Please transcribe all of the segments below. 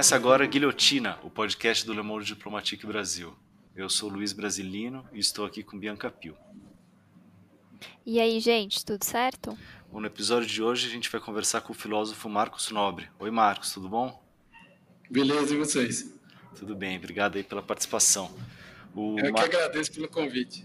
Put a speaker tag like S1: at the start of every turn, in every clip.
S1: Começa agora Guilhotina, o podcast do Le Monde Diplomatique Brasil. Eu sou Luiz Brasilino e estou aqui com Bianca Pio.
S2: E aí, gente, tudo certo?
S1: Bom, no episódio de hoje a gente vai conversar com o filósofo Marcos Nobre. Oi, Marcos, tudo bom?
S3: Beleza, e vocês?
S1: Tudo bem, obrigado aí pela participação.
S3: O Eu Mar... que agradeço pelo convite.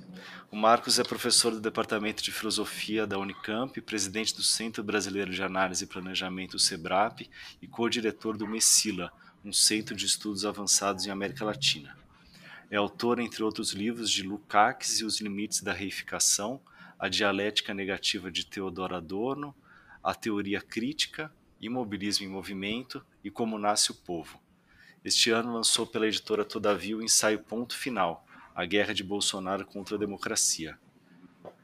S1: O Marcos é professor do Departamento de Filosofia da Unicamp, presidente do Centro Brasileiro de Análise e Planejamento, SEBRAP, e co-diretor do MESILA, um centro de estudos avançados em América Latina. É autor, entre outros livros, de Lukács e os Limites da Reificação, A Dialética Negativa de Teodoro Adorno, A Teoria Crítica, Imobilismo em Movimento e Como Nasce o Povo. Este ano lançou pela editora Todavia o ensaio Ponto Final, a guerra de Bolsonaro contra a democracia.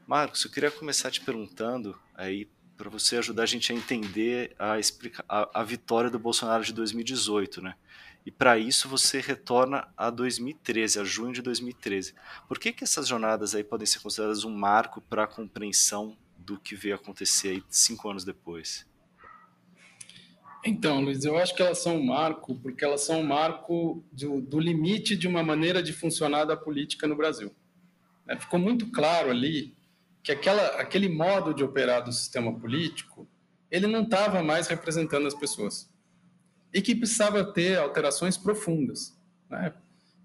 S1: Marcos, eu queria começar te perguntando aí para você ajudar a gente a entender a, a, a vitória do Bolsonaro de 2018, né? E para isso você retorna a 2013, a junho de 2013. Por que, que essas jornadas aí podem ser consideradas um marco para a compreensão do que veio acontecer aí cinco anos depois?
S3: Então, Luiz, eu acho que elas são um marco, porque elas são um marco do, do limite de uma maneira de funcionar da política no Brasil. É, ficou muito claro ali que aquela, aquele modo de operar do sistema político, ele não estava mais representando as pessoas. E que precisava ter alterações profundas, né?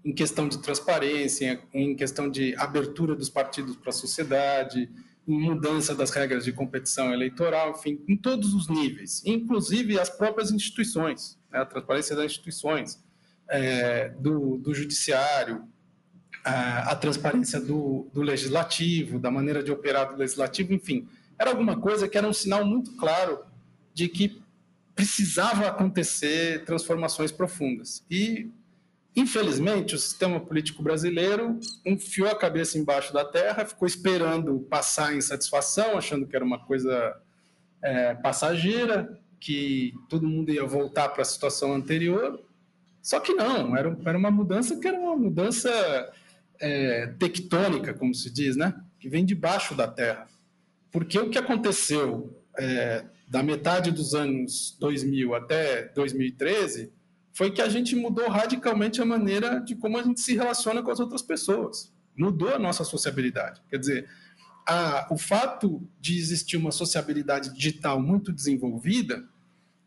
S3: em questão de transparência, em questão de abertura dos partidos para a sociedade, mudança das regras de competição eleitoral, enfim, em todos os níveis, inclusive as próprias instituições, né, a transparência das instituições, é, do, do, judiciário, a, a transparência do, do, legislativo, da maneira de operar do legislativo, enfim, era alguma coisa que era um sinal muito claro de que precisava acontecer transformações profundas. E Infelizmente, o sistema político brasileiro enfiou a cabeça embaixo da terra, ficou esperando passar em satisfação, achando que era uma coisa é, passageira, que todo mundo ia voltar para a situação anterior. Só que não, era, era uma mudança que era uma mudança é, tectônica, como se diz, né? que vem debaixo da terra. Porque o que aconteceu é, da metade dos anos 2000 até 2013 foi que a gente mudou radicalmente a maneira de como a gente se relaciona com as outras pessoas. Mudou a nossa sociabilidade. Quer dizer, a, o fato de existir uma sociabilidade digital muito desenvolvida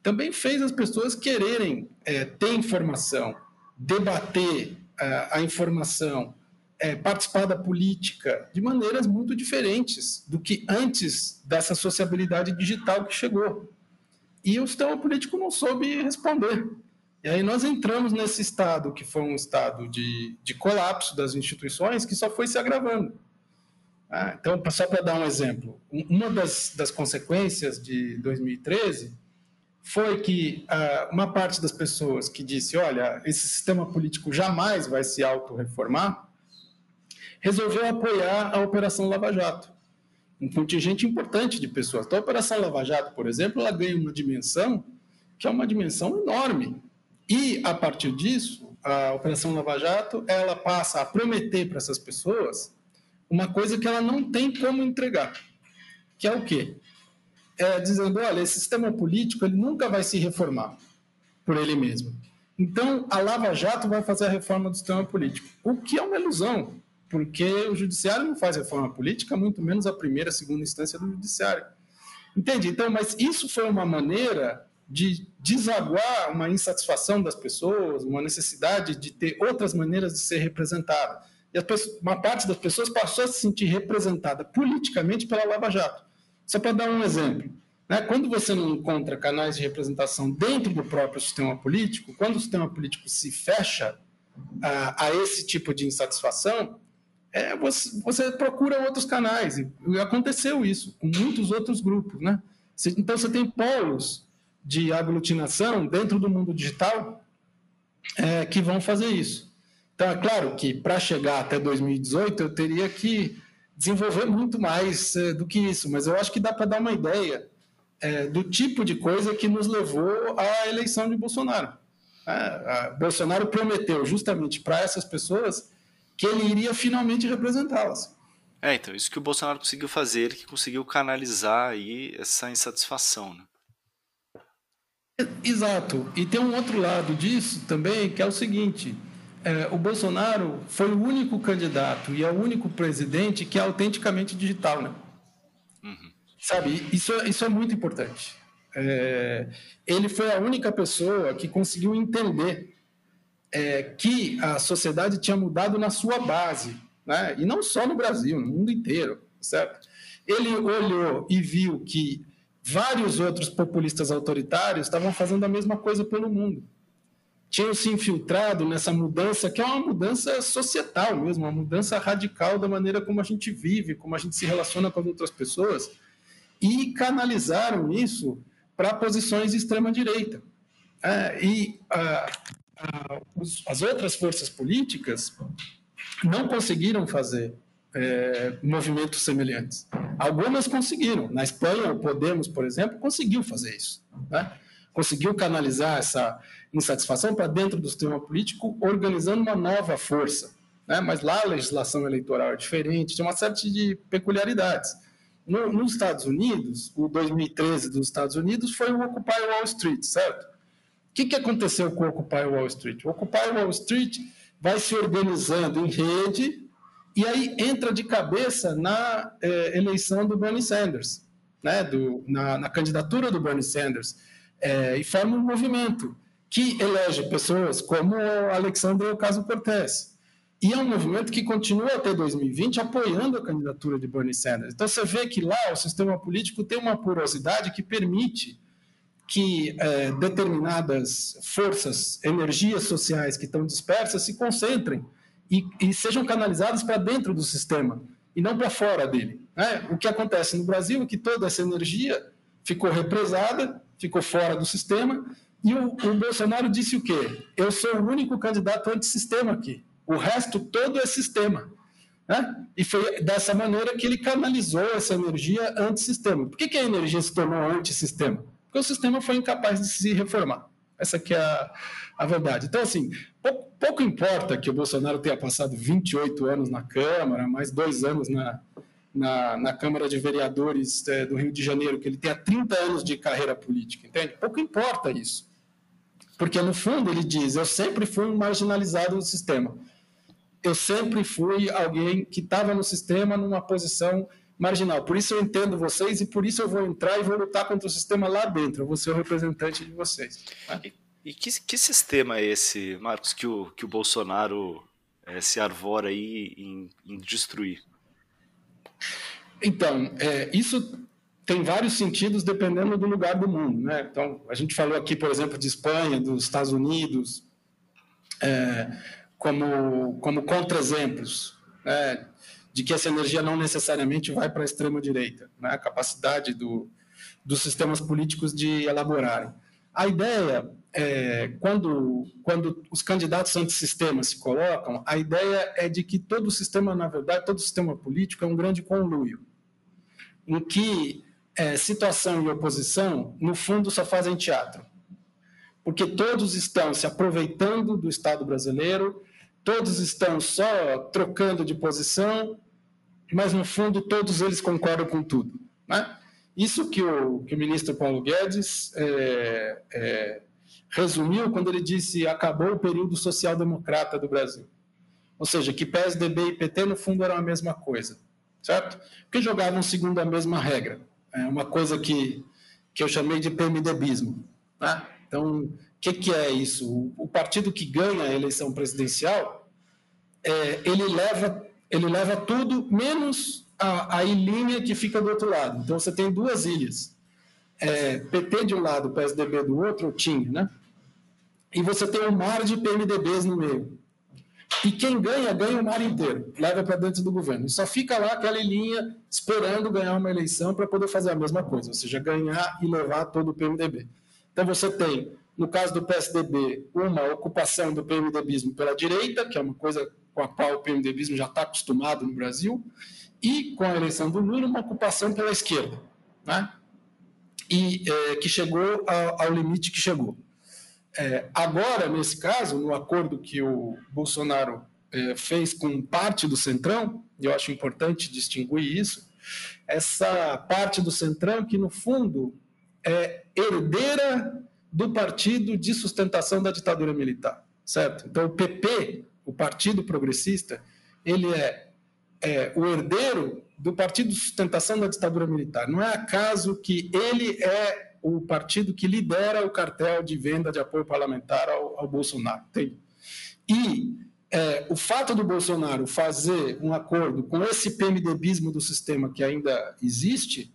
S3: também fez as pessoas quererem é, ter informação, debater é, a informação, é, participar da política de maneiras muito diferentes do que antes dessa sociabilidade digital que chegou. E o sistema político não soube responder. E aí nós entramos nesse estado, que foi um estado de, de colapso das instituições, que só foi se agravando. Ah, então, só para dar um exemplo, uma das, das consequências de 2013 foi que ah, uma parte das pessoas que disse, olha, esse sistema político jamais vai se autorreformar, resolveu apoiar a Operação Lava Jato. Um contingente importante de pessoas. Então, a Operação Lava Jato, por exemplo, ela ganha uma dimensão que é uma dimensão enorme. E, a partir disso, a Operação Lava Jato ela passa a prometer para essas pessoas uma coisa que ela não tem como entregar, que é o quê? É dizendo, olha, esse sistema político ele nunca vai se reformar por ele mesmo. Então, a Lava Jato vai fazer a reforma do sistema político, o que é uma ilusão, porque o judiciário não faz reforma política, muito menos a primeira, segunda instância do judiciário. Entende? Então, mas isso foi uma maneira de desaguar uma insatisfação das pessoas, uma necessidade de ter outras maneiras de ser representada. E pessoas, uma parte das pessoas passou a se sentir representada politicamente pela Lava Jato. Só para dar um exemplo. Né? Quando você não encontra canais de representação dentro do próprio sistema político, quando o sistema político se fecha a, a esse tipo de insatisfação, é, você, você, procura outros canais. E aconteceu isso com muitos outros grupos. Né? Então, você tem polos de aglutinação dentro do mundo digital é, que vão fazer isso. Então, é claro que para chegar até 2018 eu teria que desenvolver muito mais é, do que isso, mas eu acho que dá para dar uma ideia é, do tipo de coisa que nos levou à eleição de Bolsonaro. É, Bolsonaro prometeu justamente para essas pessoas que ele iria finalmente representá-las.
S1: É, então, isso que o Bolsonaro conseguiu fazer, que conseguiu canalizar aí essa insatisfação, né?
S3: Exato. E tem um outro lado disso também, que é o seguinte: é, o Bolsonaro foi o único candidato e é o único presidente que é autenticamente digital, né? Uhum. Sabe, isso, é, isso é muito importante. É, ele foi a única pessoa que conseguiu entender é, que a sociedade tinha mudado na sua base, né? e não só no Brasil, no mundo inteiro, certo? Ele olhou e viu que vários outros populistas autoritários estavam fazendo a mesma coisa pelo mundo. Tinham se infiltrado nessa mudança, que é uma mudança societal mesmo, uma mudança radical da maneira como a gente vive, como a gente se relaciona com as outras pessoas, e canalizaram isso para posições de extrema-direita. É, e ah, as outras forças políticas não conseguiram fazer é, movimentos semelhantes. Algumas conseguiram. Na Espanha, o Podemos, por exemplo, conseguiu fazer isso. Né? Conseguiu canalizar essa insatisfação para dentro do sistema político, organizando uma nova força. Né? Mas lá a legislação eleitoral é diferente, tem uma série de peculiaridades. No, nos Estados Unidos, o 2013 dos Estados Unidos foi o Occupy Wall Street, certo? O que, que aconteceu com o Occupy Wall Street? O Occupy Wall Street vai se organizando em rede e aí entra de cabeça na eh, eleição do Bernie Sanders, né? do, na, na candidatura do Bernie Sanders, eh, e forma um movimento que elege pessoas como Alexandre Ocasio-Cortez. E é um movimento que continua até 2020 apoiando a candidatura de Bernie Sanders. Então você vê que lá o sistema político tem uma porosidade que permite que é, determinadas forças, energias sociais que estão dispersas se concentrem e, e sejam canalizadas para dentro do sistema e não para fora dele. Né? O que acontece no Brasil é que toda essa energia ficou represada, ficou fora do sistema e o, o Bolsonaro disse o quê? Eu sou o único candidato antissistema aqui. O resto todo é sistema. Né? E foi dessa maneira que ele canalizou essa energia antissistema. Por que, que a energia se tornou antissistema? Porque o sistema foi incapaz de se reformar. Essa que é a, a verdade. Então, assim, pouco, pouco, importa que o Bolsonaro tenha passado 28 anos na Câmara, mais dois anos na, na, na Câmara de Vereadores é, do Rio de Janeiro, que ele tenha 30 anos de carreira política, entende? Pouco importa isso. Porque, no fundo, ele diz: eu sempre fui um marginalizado do sistema eu sempre fui alguém que estava no sistema numa posição marginal. Por isso eu entendo vocês e por isso eu vou entrar e vou lutar contra o sistema lá dentro. Eu vou ser o representante de vocês.
S1: E, e que, que, sistema é esse, Marcos, que o, que o Bolsonaro é, se arvora aí em, em destruir?
S3: Então, é, isso tem vários sentidos dependendo do lugar do mundo. Né? Então, a gente falou aqui, por exemplo, de Espanha, dos Estados Unidos. É, como, como contra-exemplos né, de que essa energia não necessariamente vai para a extrema-direita, né, a capacidade do, dos sistemas políticos de elaborarem. A ideia, é, quando, quando os candidatos antissistema se colocam, a ideia é de que todo o sistema, na verdade, todo o sistema político é um grande conluio, em que é, situação e oposição, no fundo, só fazem teatro. Porque todos estão se aproveitando do Estado brasileiro todos estão só trocando de posição, mas no fundo todos eles concordam com tudo. Né? Isso que o, que o ministro Paulo Guedes é, é, resumiu quando ele disse acabou o período social-democrata do Brasil. Ou seja, que PSDB e PT no fundo eram a mesma coisa, certo? Porque jogavam segundo a mesma regra. É uma coisa que, que eu chamei de PMDBismo. Né? Então, que, que é isso? O, o, partido que ganha a eleição presidencial, é, ele, leva, ele leva tudo menos a, a ilhinha que fica do outro lado. Então você tem duas ilhas. É, PT de um lado, PSDB do outro, ou tinha, né? E você tem um mar de PMDBs no meio. E quem ganha, ganha o mar inteiro, leva para dentro do governo. E só fica lá aquela linha esperando ganhar uma eleição para poder fazer a mesma coisa, ou seja, ganhar e levar todo o PMDB. Então você tem no caso do PSDB, uma ocupação do PMDBismo pela direita, que é uma coisa com a qual o PMDBismo já está acostumado no Brasil, e com a eleição do Lula, uma ocupação pela esquerda, né? e é, que chegou ao, ao, limite que chegou. É, agora, nesse caso, no acordo que o Bolsonaro é, fez com parte do Centrão, e eu acho importante distinguir isso, essa parte do Centrão que, no fundo, é herdeira do partido de sustentação da ditadura militar, certo? Então, o PP, o Partido Progressista, ele é, é o herdeiro do partido de sustentação da ditadura militar. Não é acaso que ele é o partido que lidera o cartel de venda de apoio parlamentar ao, ao Bolsonaro. Tem. E é, o fato do Bolsonaro fazer um acordo com esse PMDBismo do sistema que ainda existe,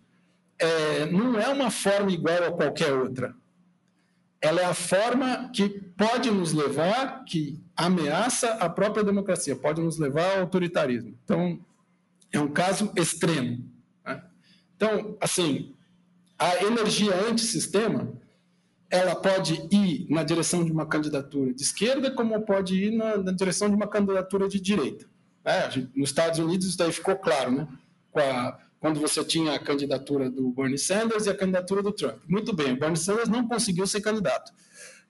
S3: é, não é uma forma igual a qualquer outra. Ela é a forma que pode nos levar, que ameaça a própria democracia, pode nos levar ao autoritarismo. Então, é um caso extremo. Né? Então, assim, a energia antissistema ela pode ir na direção de uma candidatura de esquerda, como pode ir na, na direção de uma candidatura de direita. É, nos Estados Unidos isso daí ficou claro, né? A, quando você tinha a candidatura do Bernie Sanders e a candidatura do Trump. Muito bem, o Bernie Sanders não conseguiu ser candidato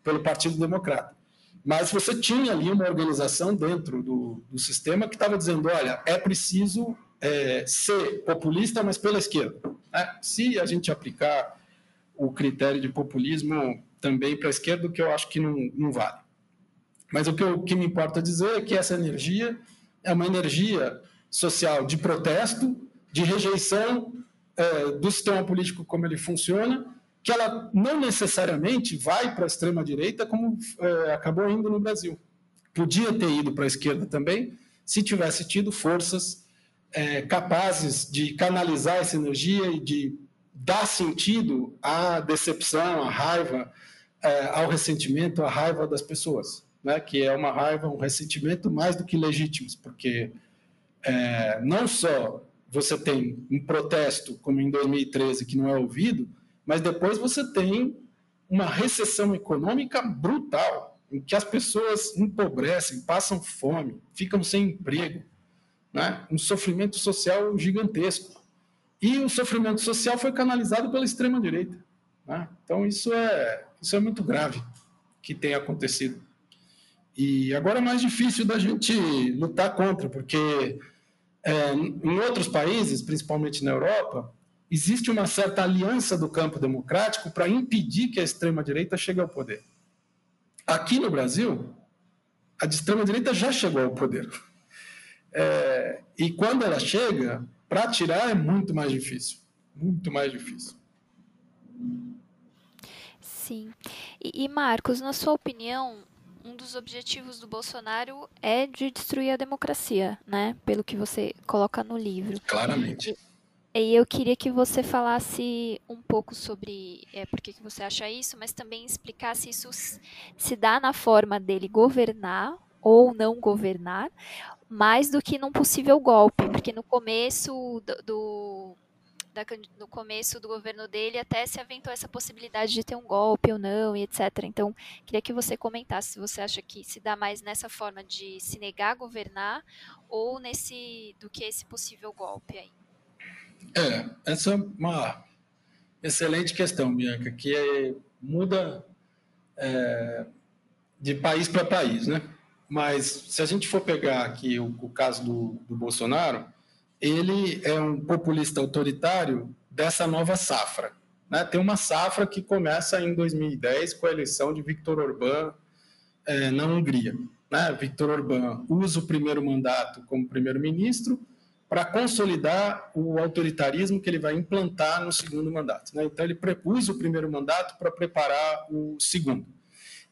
S3: pelo Partido Democrata. Mas você tinha ali uma organização dentro do, do sistema que estava dizendo: olha, é preciso é, ser populista, mas pela esquerda. É, se a gente aplicar o critério de populismo também para a esquerda, o que eu acho que não, não vale. Mas o que, eu, o que me importa dizer é que essa energia é uma energia social de protesto, de rejeição é, do sistema político como ele funciona, que ela não necessariamente vai para a extrema direita como é, acabou indo no Brasil. Podia ter ido para a esquerda também, se tivesse tido forças é, capazes de canalizar essa energia e de dar sentido à decepção, à raiva, é, ao ressentimento, à raiva das pessoas, né? que é uma raiva, um ressentimento mais do que legítimos, porque é, não só você tem um protesto, como em 2013, que não é ouvido, mas depois você tem uma recessão econômica brutal, em que as pessoas empobrecem, passam fome, ficam sem emprego, né? um sofrimento social gigantesco. E o sofrimento social foi canalizado pela extrema-direita. Né? Então, isso é, isso é muito grave que tem acontecido. E agora é mais difícil da gente lutar contra, porque é, em outros países, principalmente na Europa, existe uma certa aliança do campo democrático para impedir que a extrema-direita chegue ao poder. Aqui no Brasil, a extrema-direita já chegou ao poder. É, e quando ela chega, para tirar é muito mais difícil. Muito mais difícil.
S2: Sim. E, e, Marcos, na sua opinião, um dos objetivos do Bolsonaro é de destruir a democracia, né? Pelo que você coloca no livro.
S3: Claramente.
S2: E, e eu queria que você falasse um pouco sobre é, por que, que você acha isso, mas também explicasse isso se dá na forma dele governar ou não governar, mais do que num possível golpe, porque no começo do, do da, no começo do governo dele até se aventou essa possibilidade de ter um golpe ou não e etc. Então, queria que você comentasse se você acha que se dá mais nessa forma de se negar a governar ou nesse do que esse possível golpe aí.
S3: É, essa é uma excelente questão, Bianca, que é, muda é, de país para país, né? Mas se a gente for pegar aqui o, o caso do, do Bolsonaro, ele é um populista autoritário dessa nova safra. Né? Tem uma safra que começa em 2010 com a eleição de Viktor Orbán é, na Hungria. Né? Viktor Orbán usa o primeiro mandato como primeiro-ministro para consolidar o autoritarismo que ele vai implantar no segundo mandato. Né? Então, ele usa o primeiro mandato para preparar o segundo.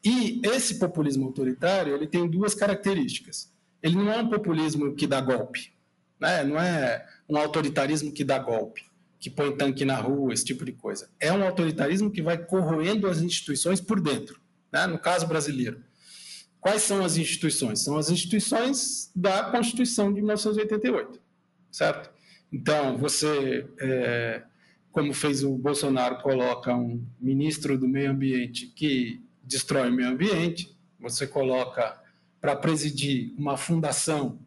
S3: E esse populismo autoritário ele tem duas características. Ele não é um populismo que dá golpe, né? não é um autoritarismo que dá golpe, que põe tanque na rua, esse tipo de coisa. É um autoritarismo que vai corroendo as instituições por dentro, né? no caso brasileiro. Quais são as instituições? São as instituições da Constituição de 1988, certo? Então, você, é, como fez o Bolsonaro, coloca um ministro do meio ambiente que destrói o meio ambiente, você coloca para presidir uma fundação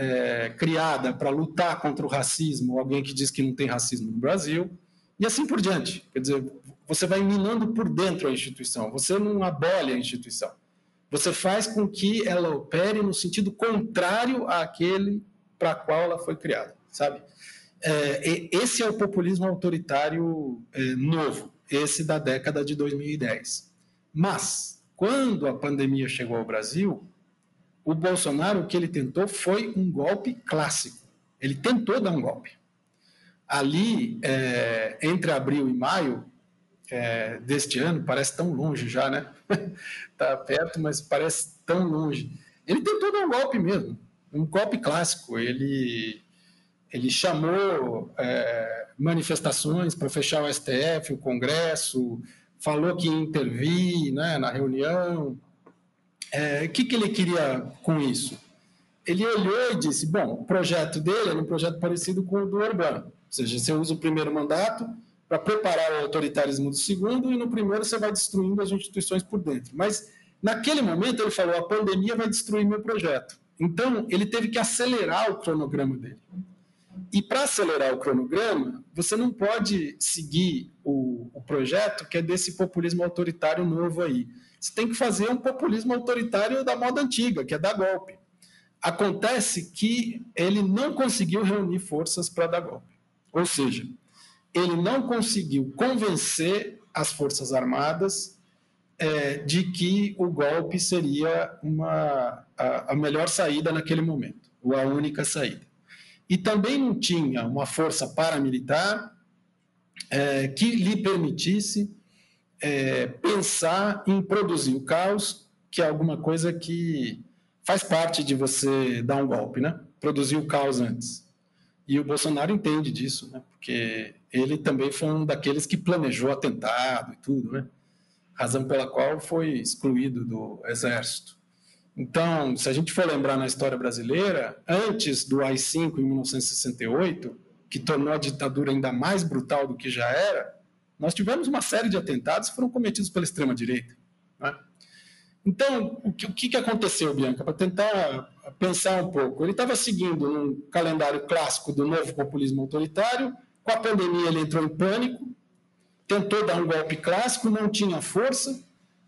S3: é, criada para lutar contra o racismo, alguém que diz que não tem racismo no Brasil, e assim por diante. Quer dizer, você vai minando por dentro a instituição, você não abole a instituição. Você faz com que ela opere no sentido contrário àquele para qual ela foi criada, sabe? É, esse é o populismo autoritário é, novo, esse da década de 2010. Mas, quando a pandemia chegou ao Brasil, o Bolsonaro, o que ele tentou foi um golpe clássico. Ele tentou dar um golpe. Ali, é, entre abril e maio é, deste ano, parece tão longe já, né? Está perto, mas parece tão longe. Ele tentou dar um golpe mesmo, um golpe clássico. Ele, ele chamou é, manifestações para fechar o STF, o Congresso, falou que ia intervir né, na reunião. É, que, que ele queria com isso? Ele olhou e disse: bom, o projeto dele era um projeto parecido com o do Orbán. Ou seja, você usa o primeiro mandato para preparar o autoritarismo do segundo, e no primeiro você vai destruindo as instituições por dentro. Mas, naquele momento, ele falou: a pandemia vai destruir meu projeto. Então, ele teve que acelerar o cronograma dele. E para acelerar o cronograma, você não pode seguir o, o, projeto que é desse populismo autoritário novo aí. Você tem que fazer um populismo autoritário da moda antiga, que é dar golpe. Acontece que ele não conseguiu reunir forças para dar golpe. Ou seja, ele não conseguiu convencer as Forças Armadas é, de que o golpe seria uma, a, a melhor saída naquele momento, ou a única saída. E também não tinha uma força paramilitar é, que lhe permitisse é, pensar em produzir o caos, que é alguma coisa que faz parte de você dar um golpe, né? Produzir o caos antes. E o Bolsonaro entende disso, né? Porque ele também foi um daqueles que planejou atentado e tudo, né? Razão pela qual foi excluído do exército. Então, se a gente for lembrar na história brasileira, antes do AI-5 em 1968, que tornou a ditadura ainda mais brutal do que já era, nós tivemos uma série de atentados que foram cometidos pela extrema direita. Né? Então, o que, o que aconteceu, Bianca? Para tentar pensar um pouco. Ele estava seguindo um calendário clássico do novo populismo autoritário, com a pandemia ele entrou em pânico, tentou dar um golpe clássico, não tinha força,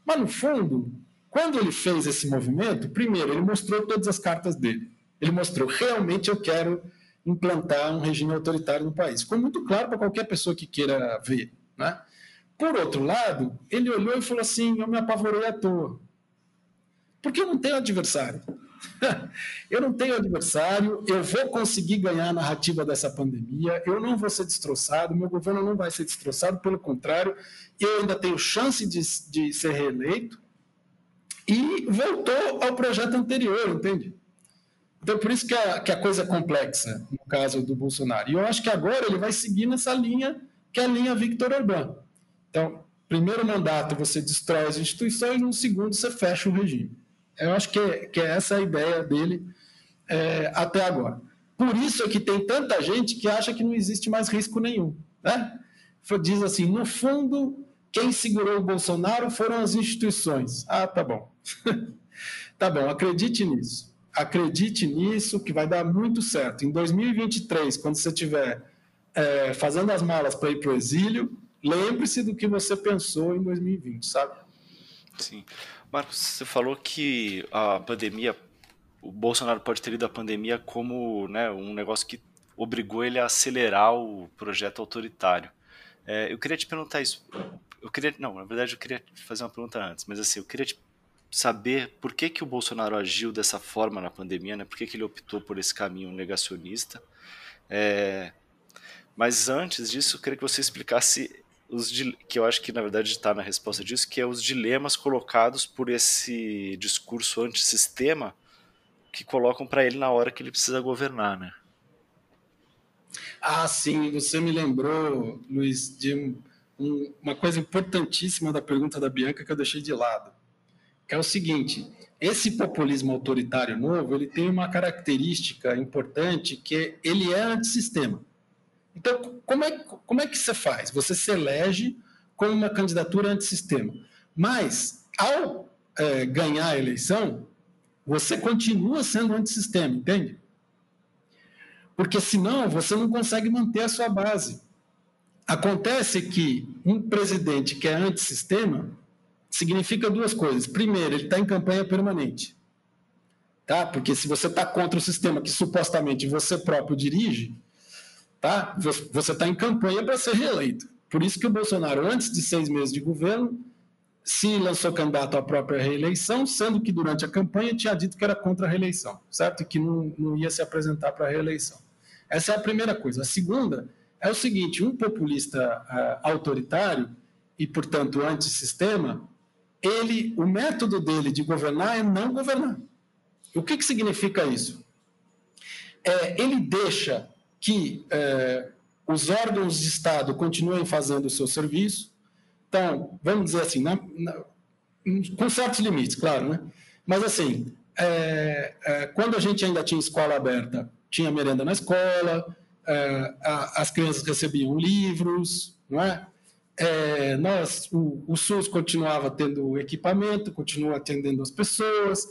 S3: mas no fundo, quando ele fez esse movimento, primeiro, ele mostrou todas as cartas dele. Ele mostrou, realmente eu quero implantar um regime autoritário no país. Ficou muito claro para qualquer pessoa que queira ver. Né? Por outro lado, ele olhou e falou assim: eu me apavorei à toa. Porque eu não tenho adversário. eu não tenho adversário, eu vou conseguir ganhar a narrativa dessa pandemia, eu não vou ser destroçado, meu governo não vai ser destroçado, pelo contrário, eu ainda tenho chance de, de ser reeleito, e voltou ao projeto anterior, entende? Então, por isso que a, que a coisa é complexa, no caso do Bolsonaro. E eu acho que agora ele vai seguir nessa linha, que é a linha Victor Orbán. Então, primeiro mandato você destrói as instituições, no segundo você fecha o regime. Eu acho que é, que é essa a ideia dele é, até agora. Por isso é que tem tanta gente que acha que não existe mais risco nenhum. Né? Diz assim, no fundo, quem segurou o Bolsonaro foram as instituições. Ah, tá bom. tá bom, acredite nisso. Acredite nisso que vai dar muito certo. Em 2023, quando você estiver é, fazendo as malas para ir para o exílio, lembre-se do que você pensou em 2020, sabe?
S1: Sim. Marcos, você falou que a pandemia, o Bolsonaro pode ter ido a pandemia como né, um negócio que obrigou ele a acelerar o projeto autoritário. É, eu queria te perguntar isso. Eu queria, não, na verdade eu queria fazer uma pergunta antes, mas assim, eu queria saber por que, que o Bolsonaro agiu dessa forma na pandemia, né? Por que, que ele optou por esse caminho negacionista? É, mas antes disso, eu queria que você explicasse os que eu acho que na verdade está na resposta disso, que é os dilemas colocados por esse discurso antissistema que colocam para ele na hora que ele precisa governar, né?
S3: Ah, sim, você me lembrou, Luiz, de um, uma coisa importantíssima da pergunta da Bianca que eu deixei de lado, que é o seguinte: esse populismo autoritário novo ele tem uma característica importante que ele é antissistema. Então, como é, como é que você faz? Você se elege com uma candidatura antissistema. Mas, ao é, ganhar a eleição, você continua sendo antissistema, entende? Porque senão você não consegue manter a sua base. Acontece que um presidente que é antissistema significa duas coisas. Primeiro, ele está em campanha permanente. Tá? Porque se você está contra o sistema que supostamente você próprio dirige, tá? Você está em campanha para ser reeleito. Por isso que o Bolsonaro, antes de seis meses de governo, se lançou candidato à própria reeleição, sendo que durante a campanha tinha dito que era contra a reeleição, certo? E que não, não ia se apresentar para a reeleição. Essa é a primeira coisa. A segunda é o seguinte: um populista uh, autoritário e, portanto, antissistema, ele, o método dele de governar é não governar. O que, que significa isso? É, ele deixa que é, os órgãos de Estado continuem fazendo o seu serviço, então, vamos dizer assim, na, na, com certos limites, claro, né? Mas, assim, é, é, quando a gente ainda tinha escola aberta, tinha merenda na escola, é, a, as crianças recebiam livros, não é? é nós, o, o, SUS continuava tendo equipamento, continua atendendo as pessoas,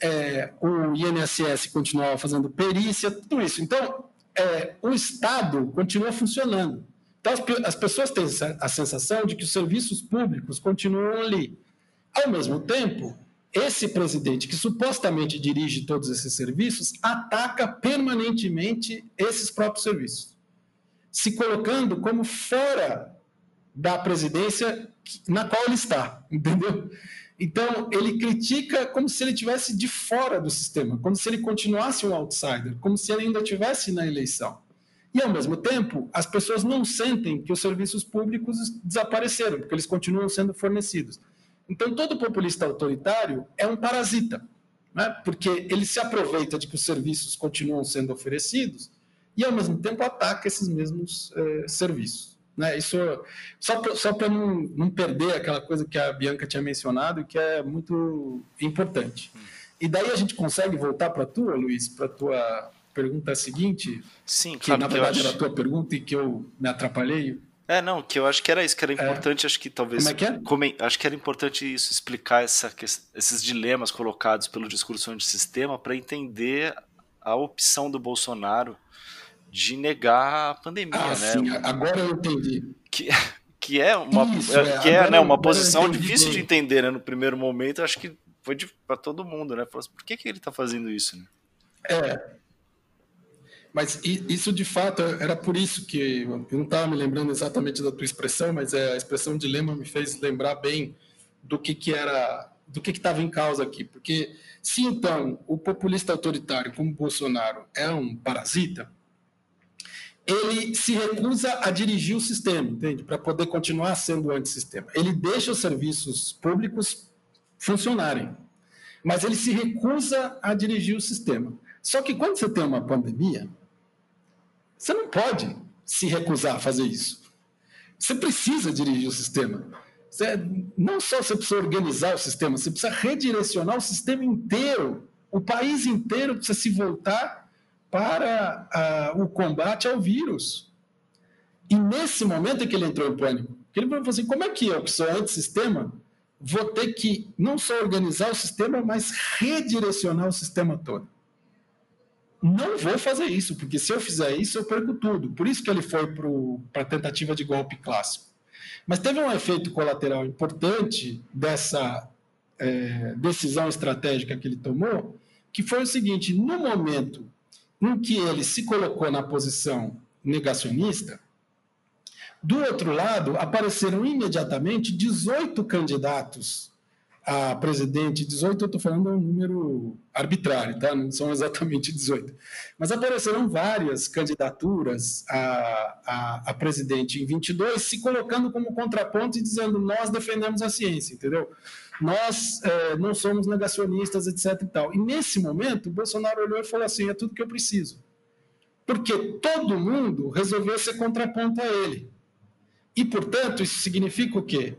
S3: é, o INSS continuava fazendo perícia, tudo isso. Então, é, o Estado continua funcionando. Então, as, as pessoas têm a sensação de que os serviços públicos continuam ali. Ao mesmo tempo, esse presidente, que supostamente dirige todos esses serviços, ataca permanentemente esses próprios serviços, se colocando como fora da presidência na qual ele está, entendeu? Então, ele critica como se ele tivesse de fora do sistema, como se ele continuasse um outsider, como se ele ainda estivesse na eleição. E, ao mesmo tempo, as pessoas não sentem que os serviços públicos desapareceram, porque eles continuam sendo fornecidos. Então, todo populista autoritário é um parasita, né? porque ele se aproveita de que os serviços continuam sendo oferecidos e, ao mesmo tempo, ataca esses mesmos eh, serviços. Né? Isso, só para não, não perder aquela coisa que a Bianca tinha mencionado, que é muito importante. E daí a gente consegue voltar para a tua, Luiz, para a tua pergunta seguinte,
S1: Sim,
S3: que na verdade acho... era a tua pergunta e que eu me atrapalhei.
S1: É, não, que eu acho que era isso, que era é. importante, é. acho que talvez.
S3: Como é que é?
S1: Come... Acho que era importante isso, explicar essa, esses dilemas colocados pelo discurso antissistema para entender a opção do Bolsonaro de negar a pandemia,
S3: ah,
S1: né?
S3: Sim, agora eu entendi.
S1: Que, que é uma, isso, é, que é, né, uma posição difícil de entender né, no primeiro momento, acho que foi para todo mundo, né? Assim, por que, que ele está fazendo isso? Né?
S3: É, mas isso, de fato, era por isso que eu não estava me lembrando exatamente da tua expressão, mas é, a expressão dilema me fez lembrar bem do que, que era, do que estava em causa aqui. Porque se então o populista autoritário como Bolsonaro é um parasita, ele se recusa a dirigir o sistema, entende? Para poder continuar sendo antissistema. Ele deixa os serviços públicos funcionarem, mas ele se recusa a dirigir o sistema. Só que quando você tem uma pandemia, você não pode se recusar a fazer isso. Você precisa dirigir o sistema. Você, não só você precisa organizar o sistema, você precisa redirecionar o sistema inteiro. O país inteiro precisa se voltar para uh, o combate ao vírus. E nesse momento é que ele entrou em pânico. Ele falou assim: como é que eu, que sou antissistema, vou ter que não só organizar o sistema, mas redirecionar o sistema todo? não vou fazer isso, porque se eu fizer isso, eu perco tudo. Por isso que ele foi para a tentativa de golpe clássico. Mas teve um efeito colateral importante dessa é, decisão estratégica que ele tomou, que foi o seguinte: no momento em que ele se colocou na posição negacionista, do outro lado apareceram imediatamente 18 candidatos a presidente 18, eu estou falando um número arbitrário, tá? não são exatamente 18. Mas apareceram várias candidaturas a, a, a, presidente em 22, se colocando como contraponto e dizendo nós defendemos a ciência, entendeu? Nós é, não somos negacionistas, etc. E, tal. e nesse momento, o Bolsonaro olhou e falou assim: é tudo que eu preciso. Porque todo mundo resolveu ser contraponto a ele. E, portanto, isso significa o quê?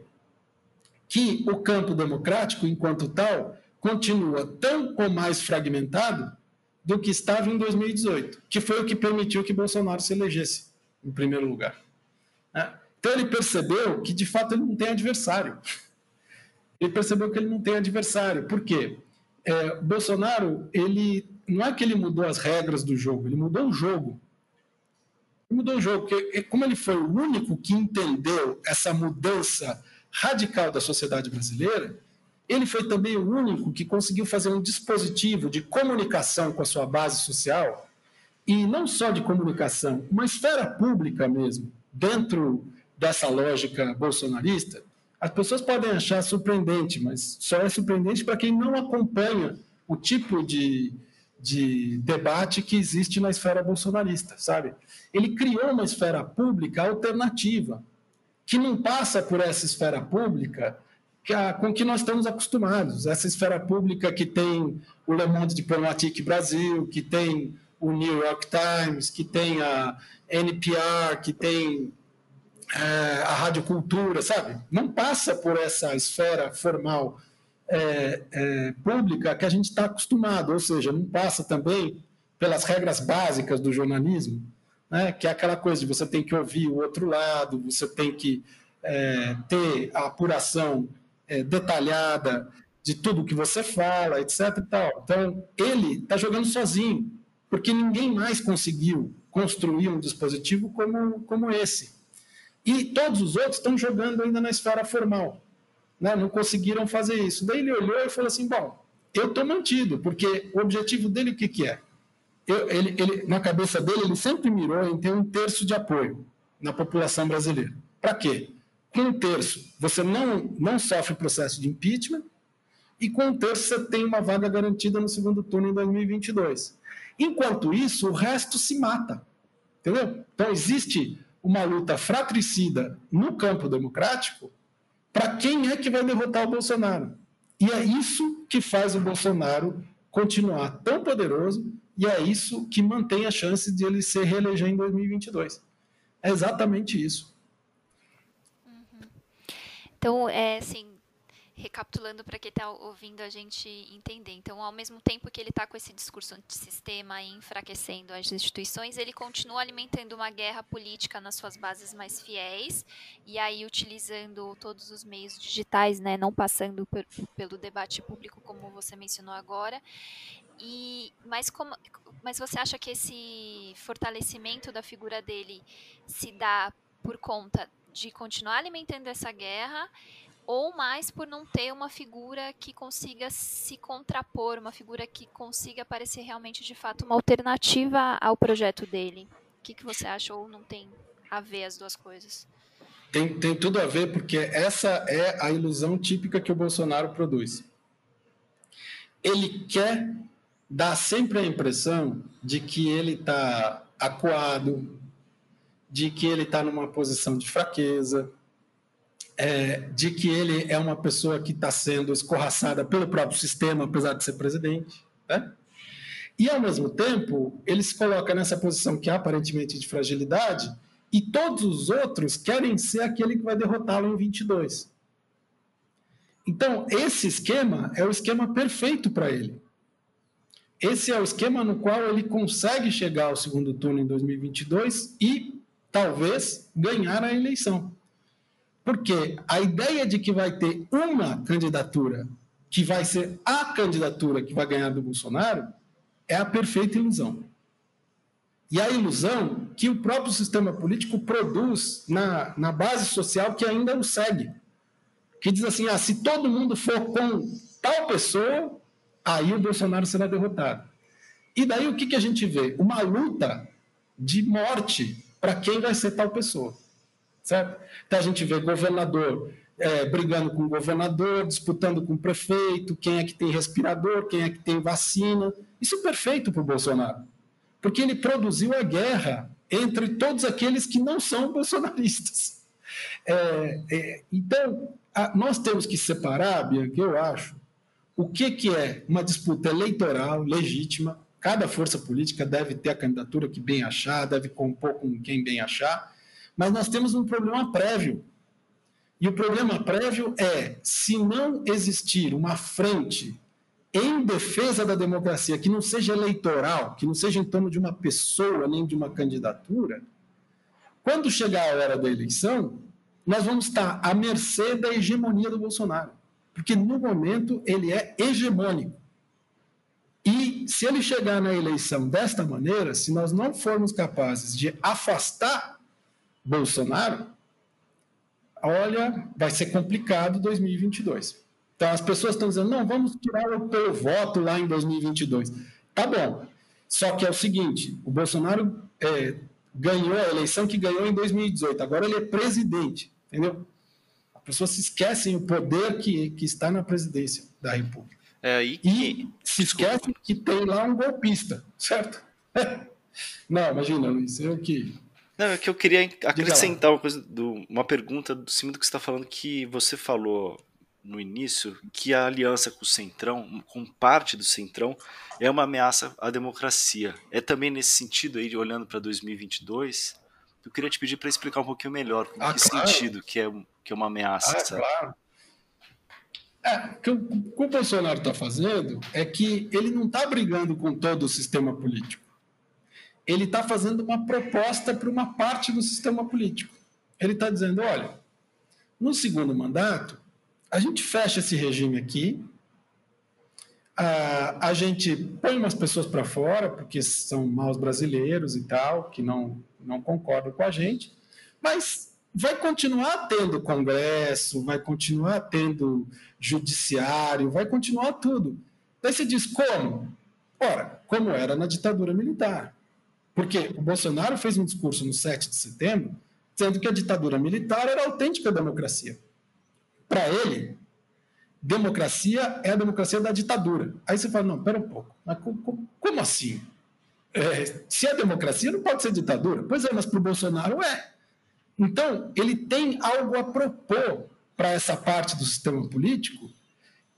S3: que o campo democrático, enquanto tal, continua tão ou mais fragmentado do que estava em 2018, que foi o que permitiu que Bolsonaro se elegesse em primeiro lugar. Né? Então ele percebeu que de fato ele não tem adversário. Ele percebeu que ele não tem adversário. Por quê? É, Bolsonaro, ele não é que ele mudou as regras do jogo, ele mudou o jogo. Ele mudou o jogo, porque como ele foi o único que entendeu essa mudança radical da sociedade brasileira, ele foi também o único que conseguiu fazer um dispositivo de comunicação com a sua base social, e não só de comunicação, uma esfera pública mesmo, dentro dessa lógica bolsonarista, As pessoas podem achar surpreendente, mas só é surpreendente para quem não acompanha o tipo de, de debate que existe na esfera bolsonarista, sabe? Ele criou uma esfera pública alternativa, que não passa por essa esfera pública que a, com que nós estamos acostumados. Essa esfera pública que tem o Le Monde Diplomatique Brasil, que tem o New York Times, que tem a NPR, que tem é, a Rádio Cultura, sabe? Não passa por essa esfera formal é, é, pública que a gente está acostumado, ou seja, não passa também pelas regras básicas do jornalismo, né? que é aquela coisa de você tem que ouvir o outro lado, você tem que é, ter a apuração é, detalhada de tudo que você fala, etc. Então, ele está jogando sozinho, porque ninguém mais conseguiu construir um dispositivo como, como esse. E todos os outros estão jogando ainda na esfera formal. Né? Não conseguiram fazer isso. Daí ele olhou e falou assim: bom, eu estou mantido, porque o objetivo dele o que, que é? Eu, ele, ele, na cabeça dele, ele sempre mirou em ter um terço de apoio na população brasileira. Para quê? Com um terço, você não, não sofre processo de impeachment, e com um terço, você tem uma vaga garantida no segundo turno em 2022. Enquanto isso, o resto se mata. Entendeu? Então, existe uma luta fratricida no campo democrático para quem é que vai derrotar o Bolsonaro. E é isso que faz o Bolsonaro continuar tão poderoso e é isso que mantém a chance de ele se reeleger em 2022. É exatamente isso.
S2: Uhum. Então, é assim, recapitulando para quem está ouvindo a gente entender. Então, ao mesmo tempo que ele está com esse discurso antissistema enfraquecendo as instituições, ele continua alimentando uma guerra política nas suas bases mais fiéis e aí utilizando todos os meios digitais, né, não passando por, pelo debate público como você mencionou agora. E mas como mas você acha que esse fortalecimento da figura dele se dá por conta de continuar alimentando essa guerra ou mais por não ter uma figura que consiga se contrapor, uma figura que consiga parecer realmente de fato uma alternativa ao projeto dele. O que, que você acha ou não tem a ver as duas coisas?
S3: Tem, tem tudo a ver, porque essa é a ilusão típica que o Bolsonaro produz. Ele quer dar sempre a impressão de que ele está acuado, de que ele está numa posição de fraqueza, é, de que ele é uma pessoa que está sendo escorraçada pelo próprio sistema, apesar de ser presidente. Né? E, ao mesmo tempo, ele se coloca nessa posição que é aparentemente de fragilidade, e todos os outros querem ser aquele que vai derrotá-lo em 22. Então, esse esquema é o esquema perfeito para ele. Esse é o esquema no qual ele consegue chegar ao segundo turno em 2022 e, talvez, ganhar a eleição. Porque a ideia de que vai ter uma candidatura que vai ser a candidatura que vai ganhar do Bolsonaro é a perfeita ilusão. E a ilusão que o próprio sistema político produz na, na base social que ainda o segue. Que diz assim: ah, se todo mundo for com tal pessoa, aí o Bolsonaro será derrotado. E daí o que, que a gente vê? Uma luta de morte para quem vai ser tal pessoa certo? Então a gente vê governador é, brigando com o governador, disputando com o prefeito, quem é que tem respirador, quem é que tem vacina. Isso é perfeito para o Bolsonaro, porque ele produziu a guerra entre todos aqueles que não são bolsonaristas. É, é, então, a, nós temos que separar, Bianca, eu acho, o que, que é uma disputa eleitoral legítima. Cada força política deve ter a candidatura que bem achar, deve compor com quem bem achar, mas nós temos um problema prévio. E o problema prévio é: se não existir uma frente em defesa da democracia que não seja eleitoral, que não seja em torno de uma pessoa nem de uma candidatura, quando chegar a hora da eleição, nós vamos estar à mercê da hegemonia do Bolsonaro. Porque no momento ele é hegemônico. E se ele chegar na eleição desta maneira, se nós não formos capazes de afastar Bolsonaro, olha, vai ser complicado 2022. Então as pessoas estão dizendo, não, vamos tirar o teu voto lá em 2022. Tá bom. Só que é o seguinte, o Bolsonaro é, ganhou a eleição que ganhou em 2018. Agora ele é presidente, entendeu? pessoas se esquecem o poder que, que está na presidência da República. É que... E se esquecem que tem lá um golpista, certo? Não, imagina, Luiz, eu que.
S1: Não, é que eu queria acrescentar uma coisa, do, uma pergunta do cima do que você está falando, que você falou no início que a aliança com o Centrão, com parte do Centrão, é uma ameaça à democracia. É também nesse sentido aí, olhando para 2022, eu queria te pedir para explicar um pouquinho melhor ah, que claro. sentido que é, que é uma ameaça. Ah, sabe? claro.
S3: É, o que o Bolsonaro está fazendo é que ele não está brigando com todo o sistema político. Ele está fazendo uma proposta para uma parte do sistema político. Ele está dizendo: olha, no segundo mandato, a gente fecha esse regime aqui, a, a gente põe umas pessoas para fora, porque são maus brasileiros e tal, que não, não concordam com a gente, mas vai continuar tendo Congresso, vai continuar tendo Judiciário, vai continuar tudo. Daí você diz como? Ora, como era na ditadura militar. Porque o Bolsonaro fez um discurso no 7 de setembro dizendo que a ditadura militar era a autêntica democracia. Para ele, democracia é a democracia da ditadura. Aí você fala, não, pera um pouco, mas como, como assim? É, se é democracia, não pode ser ditadura. Pois é, mas para o Bolsonaro é. Então, ele tem algo a propor para essa parte do sistema político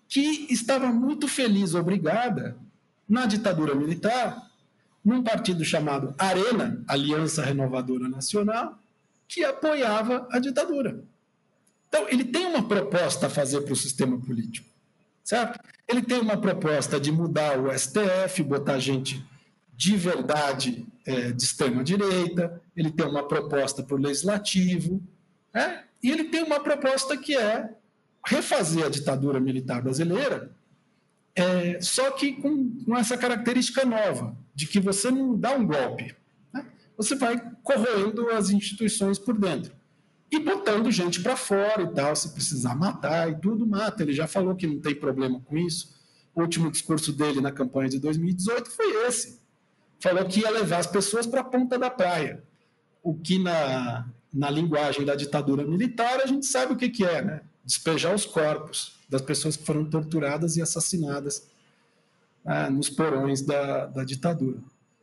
S3: que estava muito feliz, obrigada, na ditadura militar, num partido chamado Arena, Aliança Renovadora Nacional, que apoiava a ditadura. Então, ele tem uma proposta a fazer para o sistema político, certo? Ele tem uma proposta de mudar o STF, botar gente de verdade é, de extrema-direita, ele tem uma proposta para o legislativo, né? e ele tem uma proposta que é refazer a ditadura militar brasileira, é, só que com, com, essa característica nova, de que você não dá um golpe, né? você vai corroendo as instituições por dentro e botando gente para fora e tal, se precisar matar e tudo, mata. Ele já falou que não tem problema com isso. O último discurso dele na campanha de 2018 foi esse. Falou que ia levar as pessoas para a ponta da praia. O que na, na linguagem da ditadura militar a gente sabe o que, que é, né? Despejar os corpos das pessoas que foram torturadas e assassinadas ah, nos porões da, da ditadura.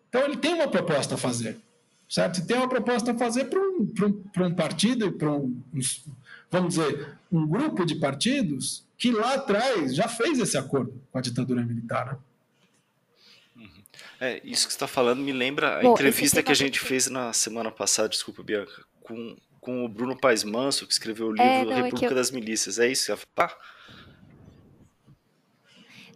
S3: Então ele tem uma proposta a fazer certo? E tem uma proposta a fazer para um, um, um partido e para um, vamos dizer, um grupo de partidos que lá atrás já fez esse acordo com a ditadura militar. Né?
S1: Uhum. É, isso que você está falando me lembra a Bom, entrevista que a gente fez na semana passada, desculpa, Bianca, com, com o Bruno Paes Manso, que escreveu o livro é, não, República é eu... das Milícias. É isso? Pá,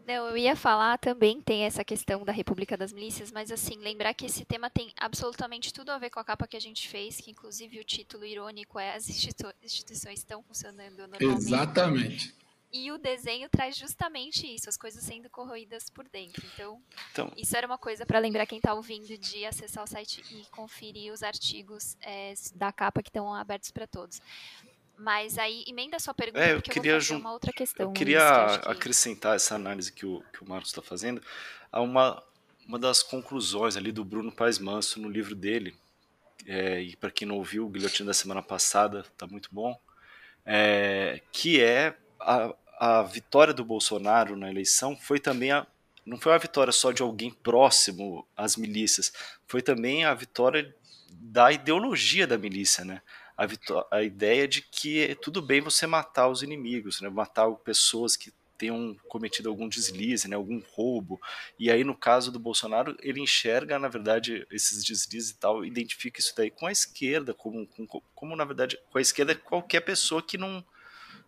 S2: não, eu ia falar também, tem essa questão da República das Milícias, mas assim, lembrar que esse tema tem absolutamente tudo a ver com a capa que a gente fez, que inclusive o título irônico é As institu instituições estão funcionando normalmente.
S3: Exatamente.
S2: E o desenho traz justamente isso, as coisas sendo corroídas por dentro. Então, então isso era uma coisa para lembrar quem está ouvindo de acessar o site e conferir os artigos é, da capa que estão abertos para todos. Mas aí, emenda a sua pergunta, é, eu porque queria eu vou uma outra questão.
S1: Eu queria que... acrescentar essa análise que o, que o Marcos está fazendo a uma, uma das conclusões ali do Bruno Paes Manso no livro dele. É, e para quem não ouviu, o Guilhotina da semana passada está muito bom. É, que é a, a vitória do Bolsonaro na eleição foi também a, não foi uma vitória só de alguém próximo às milícias, foi também a vitória da ideologia da milícia, né? a, a ideia de que é tudo bem você matar os inimigos, né? matar pessoas que tenham cometido algum deslize, né, algum roubo. E aí, no caso do Bolsonaro, ele enxerga, na verdade, esses deslizes e tal, identifica isso daí com a esquerda, como, como, como na verdade, com a esquerda qualquer pessoa que não,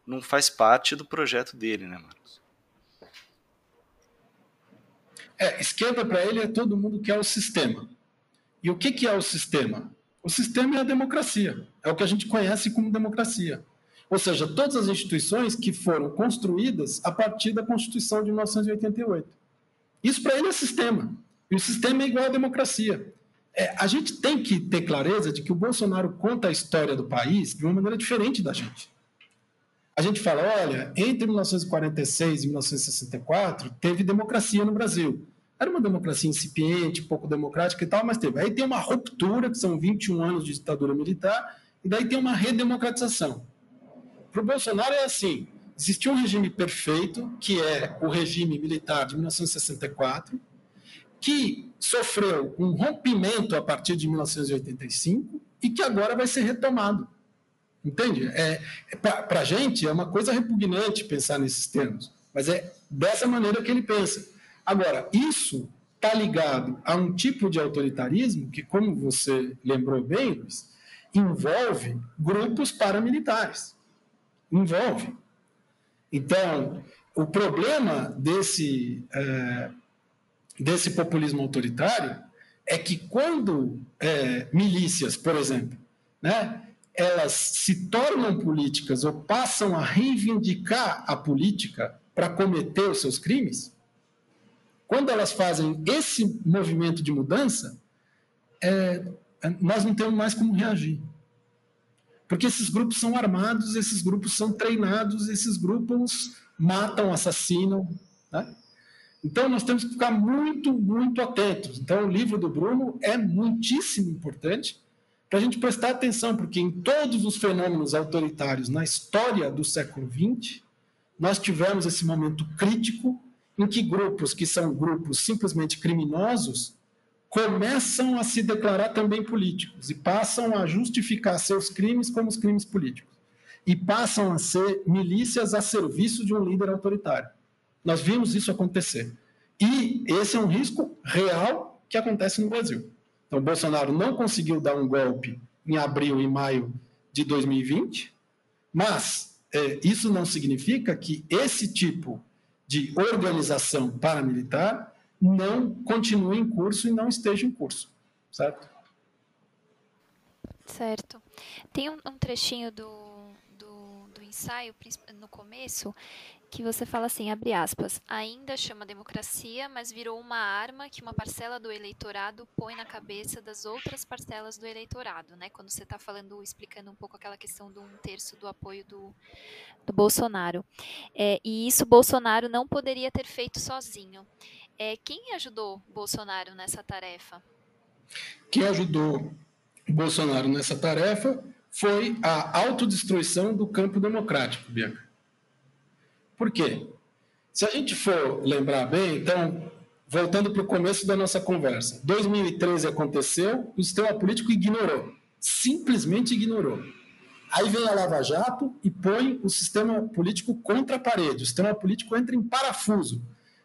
S1: não faz parte do projeto dele, né, Marcos?
S3: É, esquerda para ele é todo mundo que é o sistema. E o que, que é o sistema? O sistema é a democracia, é o que a gente conhece como democracia. Ou seja, todas as instituições que foram construídas a partir da Constituição de 1988. Isso para ele é sistema. E o sistema é igual à democracia. É, a gente tem que ter clareza de que o Bolsonaro conta a história do país de uma maneira diferente da gente. A gente fala, olha, entre 1946 e 1964 teve democracia no Brasil. Era uma democracia incipiente, pouco democrática e tal, mas teve. Aí tem uma ruptura, que são 21 anos de ditadura militar, e daí tem uma redemocratização. para o Bolsonaro é assim: existiu um regime perfeito, que é o regime militar de 1964, que sofreu um rompimento a partir de 1985 e que agora vai ser retomado. Entende? É, é Para a gente é uma coisa repugnante pensar nesses termos, mas é dessa maneira que ele pensa. Agora, isso está ligado a um tipo de autoritarismo que, como você lembrou bem, Luiz, envolve grupos paramilitares. Envolve. Então, o problema desse, é, desse populismo autoritário é que quando é, milícias, por exemplo, né, elas se tornam políticas ou passam a reivindicar a política para cometer os seus crimes, quando elas fazem esse movimento de mudança, é, nós não temos mais como reagir. Porque esses grupos são armados, esses grupos são treinados, esses grupos matam, assassinam. Né? Então, nós temos que ficar muito, muito atentos. Então, o livro do Bruno é muitíssimo importante para a gente prestar atenção, porque em todos os fenômenos autoritários na história do século XX, nós tivemos esse momento crítico em que grupos que são grupos simplesmente criminosos começam a se declarar também políticos e passam a justificar seus crimes como os crimes políticos e passam a ser milícias a serviço de um líder autoritário. Nós vimos isso acontecer. E esse é um risco real que acontece no Brasil. Então, Bolsonaro não conseguiu dar um golpe em abril e maio de 2020, mas é, isso não significa que esse tipo de organização paramilitar não continue em curso e não esteja em curso, certo?
S2: Certo. Tem um, um trechinho do, do, do ensaio, no começo, que você fala assim, abre aspas, ainda chama democracia, mas virou uma arma que uma parcela do eleitorado põe na cabeça das outras parcelas do eleitorado, né? Quando você está falando, explicando um pouco aquela questão do um terço do apoio do, do Bolsonaro. É, e isso Bolsonaro não poderia ter feito sozinho. É, quem ajudou Bolsonaro nessa tarefa?
S3: Quem ajudou Bolsonaro nessa tarefa foi a autodestruição do campo democrático, Bianca. Por quê? Se a gente for lembrar bem, então, voltando para o começo da nossa conversa, 2013 aconteceu, o sistema político ignorou, simplesmente ignorou. Aí vem a Lava Jato e põe o sistema político contra a parede, o sistema político entra em parafuso.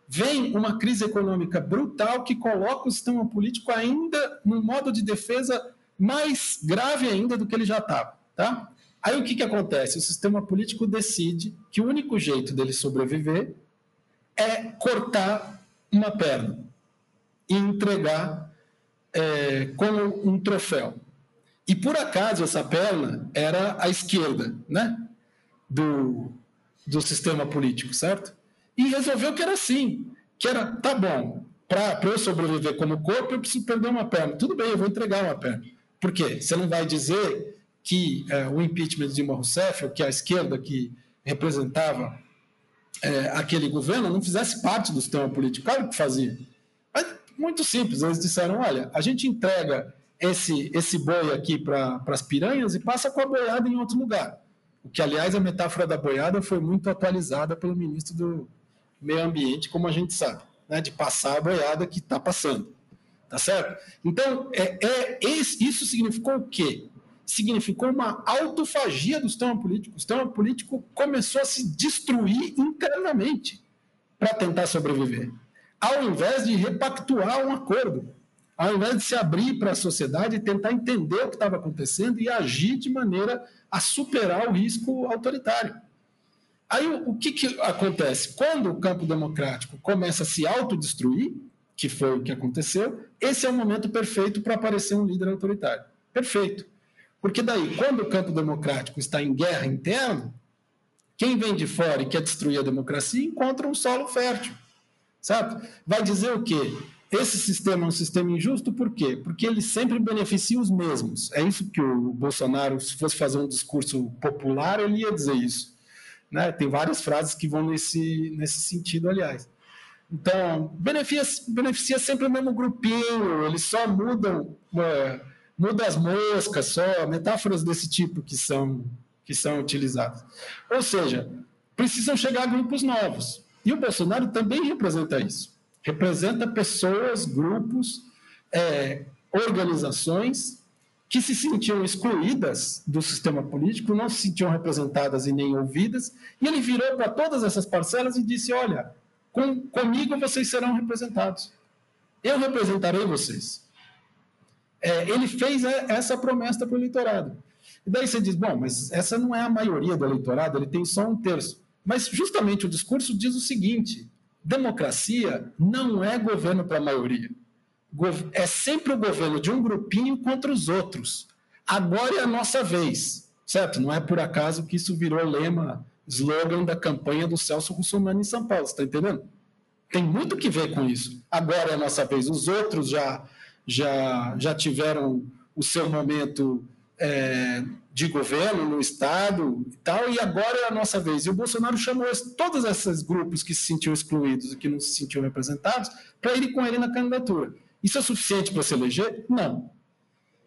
S3: Vem uma crise econômica brutal que coloca o sistema político ainda num modo de defesa mais grave ainda do que ele já estava. Tá? Aí o que, que acontece? O sistema político decide que o único jeito dele sobreviver é cortar uma perna e entregar é, como um troféu. E por acaso essa perna era a esquerda, né? Do, do sistema político, certo? E resolveu que era assim, que era, tá bom, para eu sobreviver como corpo, eu preciso perder uma perna. Tudo bem, eu vou entregar uma perna. Por quê? Você não vai dizer que é, o impeachment de Dilma Rousseff, ou que a esquerda que representava é, aquele governo, não fizesse parte do sistema político. Claro que fazia. Mas muito simples, eles disseram, olha, a gente entrega esse, esse boi aqui para as piranhas e passa com a boiada em outro lugar. O que, aliás, a metáfora da boiada foi muito atualizada pelo ministro do Meio Ambiente, como a gente sabe, né, de passar a boiada que está passando. Tá certo? Então, é, é, isso significou o quê? Significou uma autofagia do sistema político. O sistema político começou a se destruir internamente para tentar sobreviver, ao invés de repactuar um acordo, ao invés de se abrir para a sociedade e tentar entender o que estava acontecendo e agir de maneira a superar o risco autoritário. Aí o que, que acontece? Quando o campo democrático começa a se autodestruir, que foi o que aconteceu, esse é o momento perfeito para aparecer um líder autoritário. Perfeito. Porque daí, quando o campo democrático está em guerra interna, quem vem de fora e quer destruir a democracia encontra um solo fértil. Sabe? Vai dizer o quê? Esse sistema é um sistema injusto por quê? Porque ele sempre beneficia os mesmos. É isso que o Bolsonaro, se fosse fazer um discurso popular, ele ia dizer isso. Né? Tem várias frases que vão nesse, nesse sentido, aliás. Então, beneficia, beneficia sempre o mesmo grupinho, eles só mudam. Uma, muda as moscas só, metáforas desse tipo que são que são utilizadas. Ou seja, precisam chegar grupos novos. E o Bolsonaro também representa isso. Representa pessoas, grupos, é, organizações que se sentiam excluídas do sistema político, não se sentiam representadas e nem ouvidas, e ele virou para todas essas parcelas e disse: Olha, com, comigo vocês serão representados. Eu representarei vocês. É, ele fez essa promessa para o eleitorado. E daí você diz: bom, mas essa não é a maioria do eleitorado, ele tem só um terço. Mas justamente o discurso diz o seguinte: democracia não é governo para a maioria é sempre o governo de um grupinho contra os outros. Agora é a nossa vez, certo? Não é por acaso que isso virou lema, slogan da campanha do Celso Russomano em São Paulo, está entendendo? Tem muito que ver com isso. Agora é a nossa vez. Os outros já, já, já tiveram o seu momento é, de governo no Estado e tal, e agora é a nossa vez. E o Bolsonaro chamou todos esses grupos que se sentiam excluídos e que não se sentiam representados para irem com ele na candidatura. Isso é suficiente para se eleger? Não. O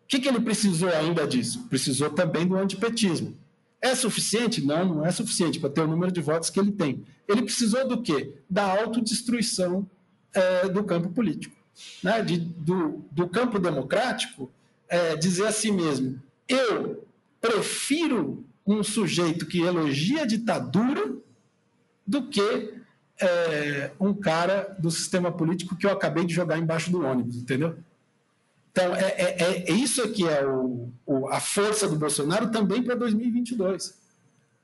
S3: que, que ele precisou ainda disso? Precisou também do antipetismo. É suficiente? Não, não é suficiente para ter o número de votos que ele tem. Ele precisou do quê? Da autodestruição é, do campo político. Né? De, do, do campo democrático, é, dizer a si mesmo: eu prefiro um sujeito que elogia a ditadura do que é, um cara do sistema político que eu acabei de jogar embaixo do ônibus, entendeu? Então, é, é, é, é isso que é o, o, a força do Bolsonaro também para 2022.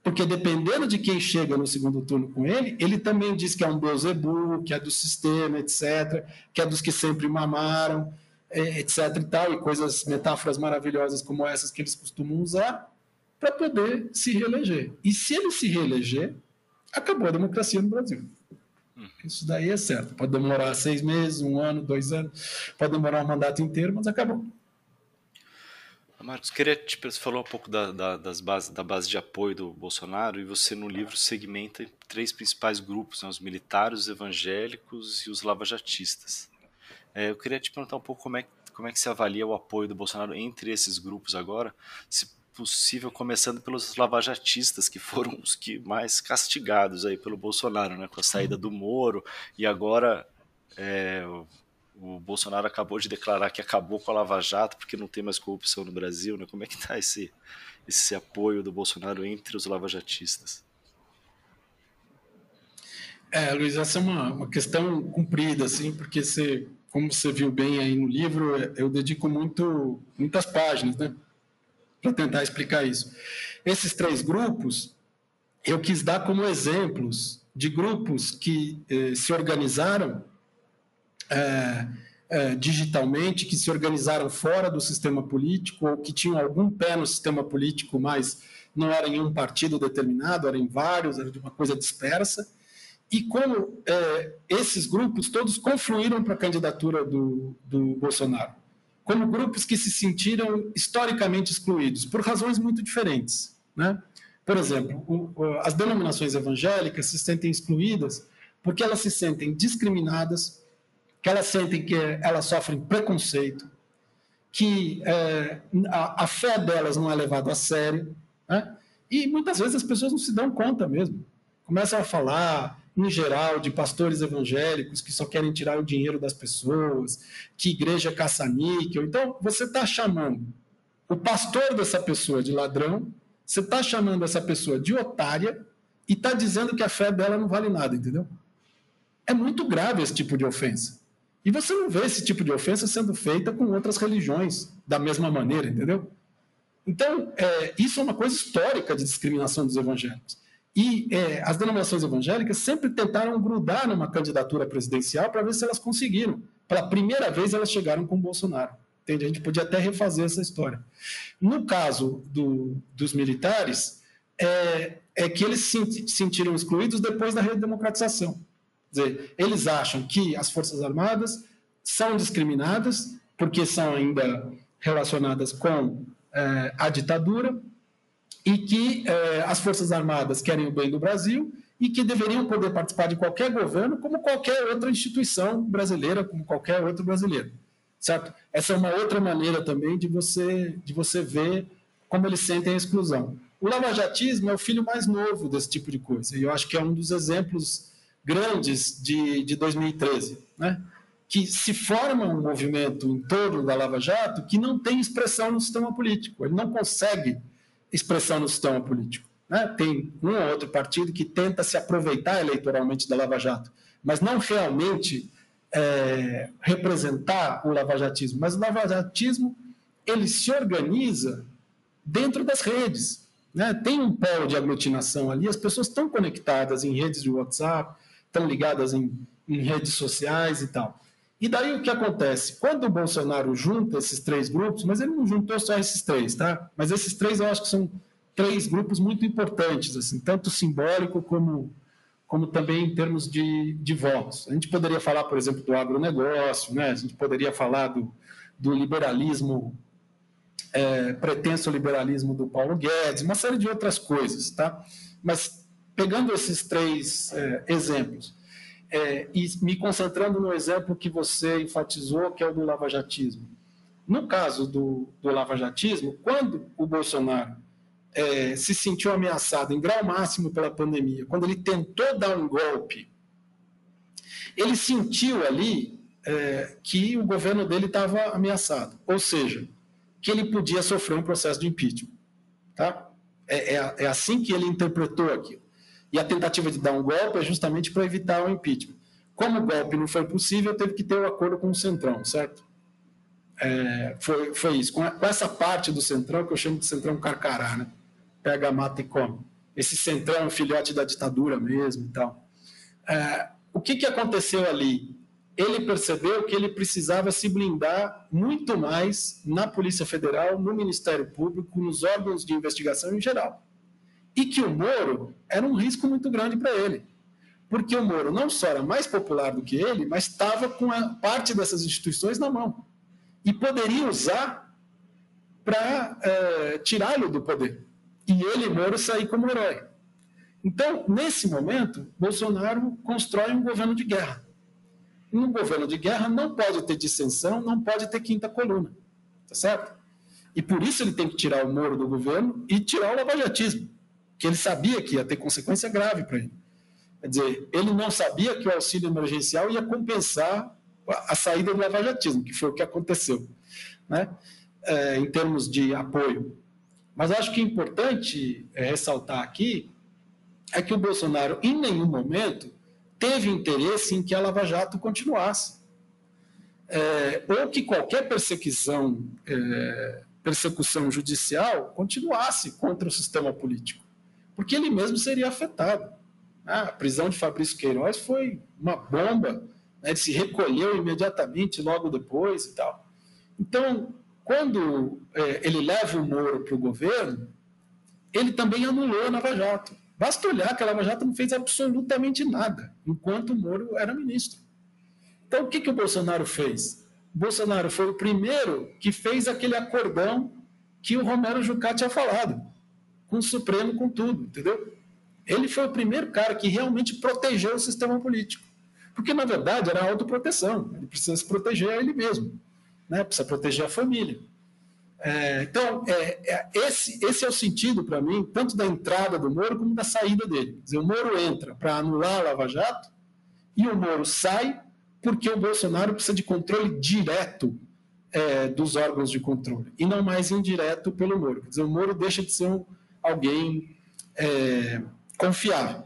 S3: Porque dependendo de quem chega no segundo turno com ele, ele também diz que é um Beuzebu, que é do sistema, etc., que é dos que sempre mamaram, é, etc. e tal, e coisas, metáforas maravilhosas como essas que eles costumam usar, para poder se reeleger. E se ele se reeleger, acabou a democracia no Brasil. Isso daí é certo. Pode demorar seis meses, um ano, dois anos, pode demorar um mandato inteiro, mas acabou.
S1: Marcos, queria te você falou um pouco da, da, das bases, da base de apoio do Bolsonaro e você no livro segmenta três principais grupos, né, os militares, os evangélicos e os lavajatistas. É, eu queria te perguntar um pouco como é, como é que se avalia o apoio do Bolsonaro entre esses grupos agora, se possível, começando pelos lavajatistas, que foram os que mais castigados aí pelo Bolsonaro, né, com a saída do Moro, e agora é, o, Bolsonaro acabou de declarar que acabou com a Lava Jato, porque não tem mais corrupção no Brasil, né, como é que está esse, esse apoio do Bolsonaro entre os lavajatistas?
S3: É, Luiz, essa é uma, uma questão comprida, assim, porque você, como você viu bem aí no livro, eu dedico muito, muitas páginas, né, para tentar explicar isso. Esses três grupos, eu quis dar como exemplos de grupos que eh, se organizaram eh, eh, digitalmente, que se organizaram fora do sistema político, ou que tinham algum pé no sistema político, mas não era em um partido determinado, era em vários, era de uma coisa dispersa. E como esses grupos todos confluíram para a candidatura do, do Bolsonaro como grupos que se sentiram historicamente excluídos, por razões muito diferentes. Né? Por exemplo, o, as denominações evangélicas se sentem excluídas porque elas se sentem discriminadas, que elas sentem que elas sofrem preconceito, que é, a, a, fé delas não é levada a sério, né? e muitas vezes as pessoas não se dão conta mesmo. Começam a falar em geral, de pastores evangélicos que só querem tirar o dinheiro das pessoas, que igreja caça-níquel. Então, você está chamando o pastor dessa pessoa de ladrão, você está chamando essa pessoa de otária e está dizendo que a fé dela não vale nada, entendeu? É muito grave esse tipo de ofensa. E você não vê esse tipo de ofensa sendo feita com outras religiões da mesma maneira, entendeu? Então, é, isso é uma coisa histórica de discriminação dos evangélicos. E é, as denominações evangélicas sempre tentaram grudar numa candidatura presidencial para ver se elas conseguiram. Pela primeira vez, elas chegaram com Bolsonaro. Entende? A gente podia até refazer essa história. No caso do, dos militares, é, é, que eles se sentiram excluídos depois da redemocratização. Dizer, eles acham que as Forças Armadas são discriminadas porque são ainda relacionadas com é, a ditadura e que eh, as Forças Armadas querem o bem do Brasil e que deveriam poder participar de qualquer governo como qualquer outra instituição brasileira, como qualquer outro brasileiro, certo? Essa é uma outra maneira também de você de você ver como eles sentem a exclusão. O lavajatismo é o filho mais novo desse tipo de coisa, e eu acho que é um dos exemplos grandes de, de 2013, né? que se forma um movimento em torno da Lava Jato que não tem expressão no sistema político, ele não consegue expressão no sistema político. Né? Tem um ou outro partido que tenta se aproveitar eleitoralmente da Lava Jato, mas não realmente é, representar o lavajatismo. Mas o lavajatismo ele se organiza dentro das redes. Né? Tem um polo de aglutinação ali, as pessoas estão conectadas em redes de WhatsApp, estão ligadas em, em redes sociais e tal. E daí o que acontece? Quando o Bolsonaro junta esses três grupos, mas ele não juntou só esses três, tá? Mas esses três eu acho que são três grupos muito importantes, assim, tanto simbólico como, como também em termos de, de votos. A gente poderia falar, por exemplo, do agronegócio, né? a gente poderia falar do, do liberalismo, é, pretenso liberalismo do Paulo Guedes, uma série de outras coisas, tá? Mas pegando esses três é, exemplos é, e me concentrando no exemplo que você enfatizou, que é o do lavajatismo. No caso do, do lavajatismo, quando o Bolsonaro é, se sentiu ameaçado em grau máximo pela pandemia, quando ele tentou dar um golpe, ele sentiu ali é, que o governo dele estava ameaçado, ou seja, que ele podia sofrer um processo de impeachment. Tá? É, é, é assim que ele interpretou aquilo. E a tentativa de dar um golpe é justamente para evitar o impeachment. Como o golpe não foi possível, teve que ter o um acordo com o Centrão, certo? É, foi, foi isso. Com, essa parte do Centrão, que eu chamo de Centrão Carcará, né? pega, mata e come. Esse centrão é um filhote da ditadura mesmo e tal. É, o que, que aconteceu ali? Ele percebeu que ele precisava se blindar muito mais na Polícia Federal, no Ministério Público, nos órgãos de investigação em geral. E que o Moro era um risco muito grande para ele. Porque o Moro não só era mais popular do que ele, mas estava com parte dessas instituições na mão. E poderia usar para é, tirá-lo do poder e ele, Moro, sair como herói. Então, nesse momento, Bolsonaro constrói um governo de guerra. E um governo de guerra não pode ter dissensão, não pode ter quinta coluna. Tá certo? E por isso ele tem que tirar o Moro do governo e tirar o lavajatismo, que ele sabia que ia ter consequência grave para ele. Quer dizer, ele não sabia que o auxílio emergencial ia compensar a saída do lavajatismo, que foi o que aconteceu, né? É, em termos de apoio. Mas acho que é importante é, ressaltar aqui é que o Bolsonaro, em nenhum momento, teve interesse em que a Lava Jato continuasse. É, ou que qualquer perseguição, é, persecução judicial continuasse contra o sistema político, porque ele mesmo seria afetado. Ah, a prisão de Fabrício Queiroz foi uma bomba, né, ele se recolheu imediatamente logo depois e tal. Então, quando é, ele leva o Moro para o governo, ele também anulou a Lava Jato. Basta olhar que a Lava Jato não fez absolutamente nada, enquanto o Moro era ministro. Então, o que, que o Bolsonaro fez? O Bolsonaro foi o primeiro que fez aquele acordão que o Romero Jucá tinha falado, com o Supremo, com tudo, entendeu? Ele foi o primeiro cara que realmente protegeu o sistema político. Porque, na verdade, era autoproteção. Ele precisa se proteger a ele mesmo né? precisa proteger a família. É, então, é, é, esse, esse é o sentido para mim, tanto da entrada do Moro como da saída dele. Quer dizer, o Moro entra para anular a Lava Jato e o Moro sai porque o Bolsonaro precisa de controle direto é, dos órgãos de controle e não mais indireto pelo Moro. Quer dizer, o Moro deixa de ser um, alguém é, confiável.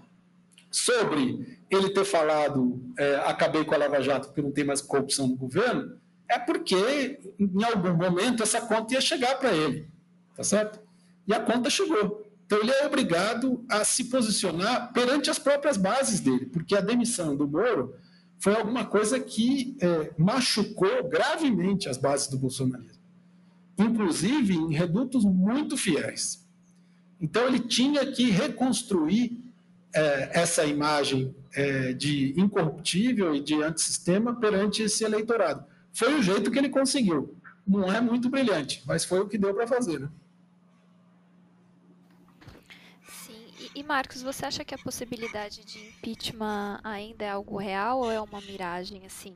S3: Sobre ele ter falado, é, acabei com a Lava Jato porque não tem mais corrupção no governo, é porque em algum momento essa conta ia chegar para ele, tá certo? E a conta chegou. Então ele é obrigado a se posicionar perante as próprias bases dele, porque a demissão do Moro foi alguma coisa que é, machucou gravemente as bases do bolsonarismo, inclusive em redutos muito fiéis. Então ele tinha que reconstruir é, essa imagem é, de incorruptível e de antissistema perante esse eleitorado. Foi o jeito que ele conseguiu. Não é muito brilhante, mas foi o que deu para fazer, né?
S2: Sim, E, Marcos, você acha que a possibilidade de impeachment ainda é algo real ou é uma miragem assim?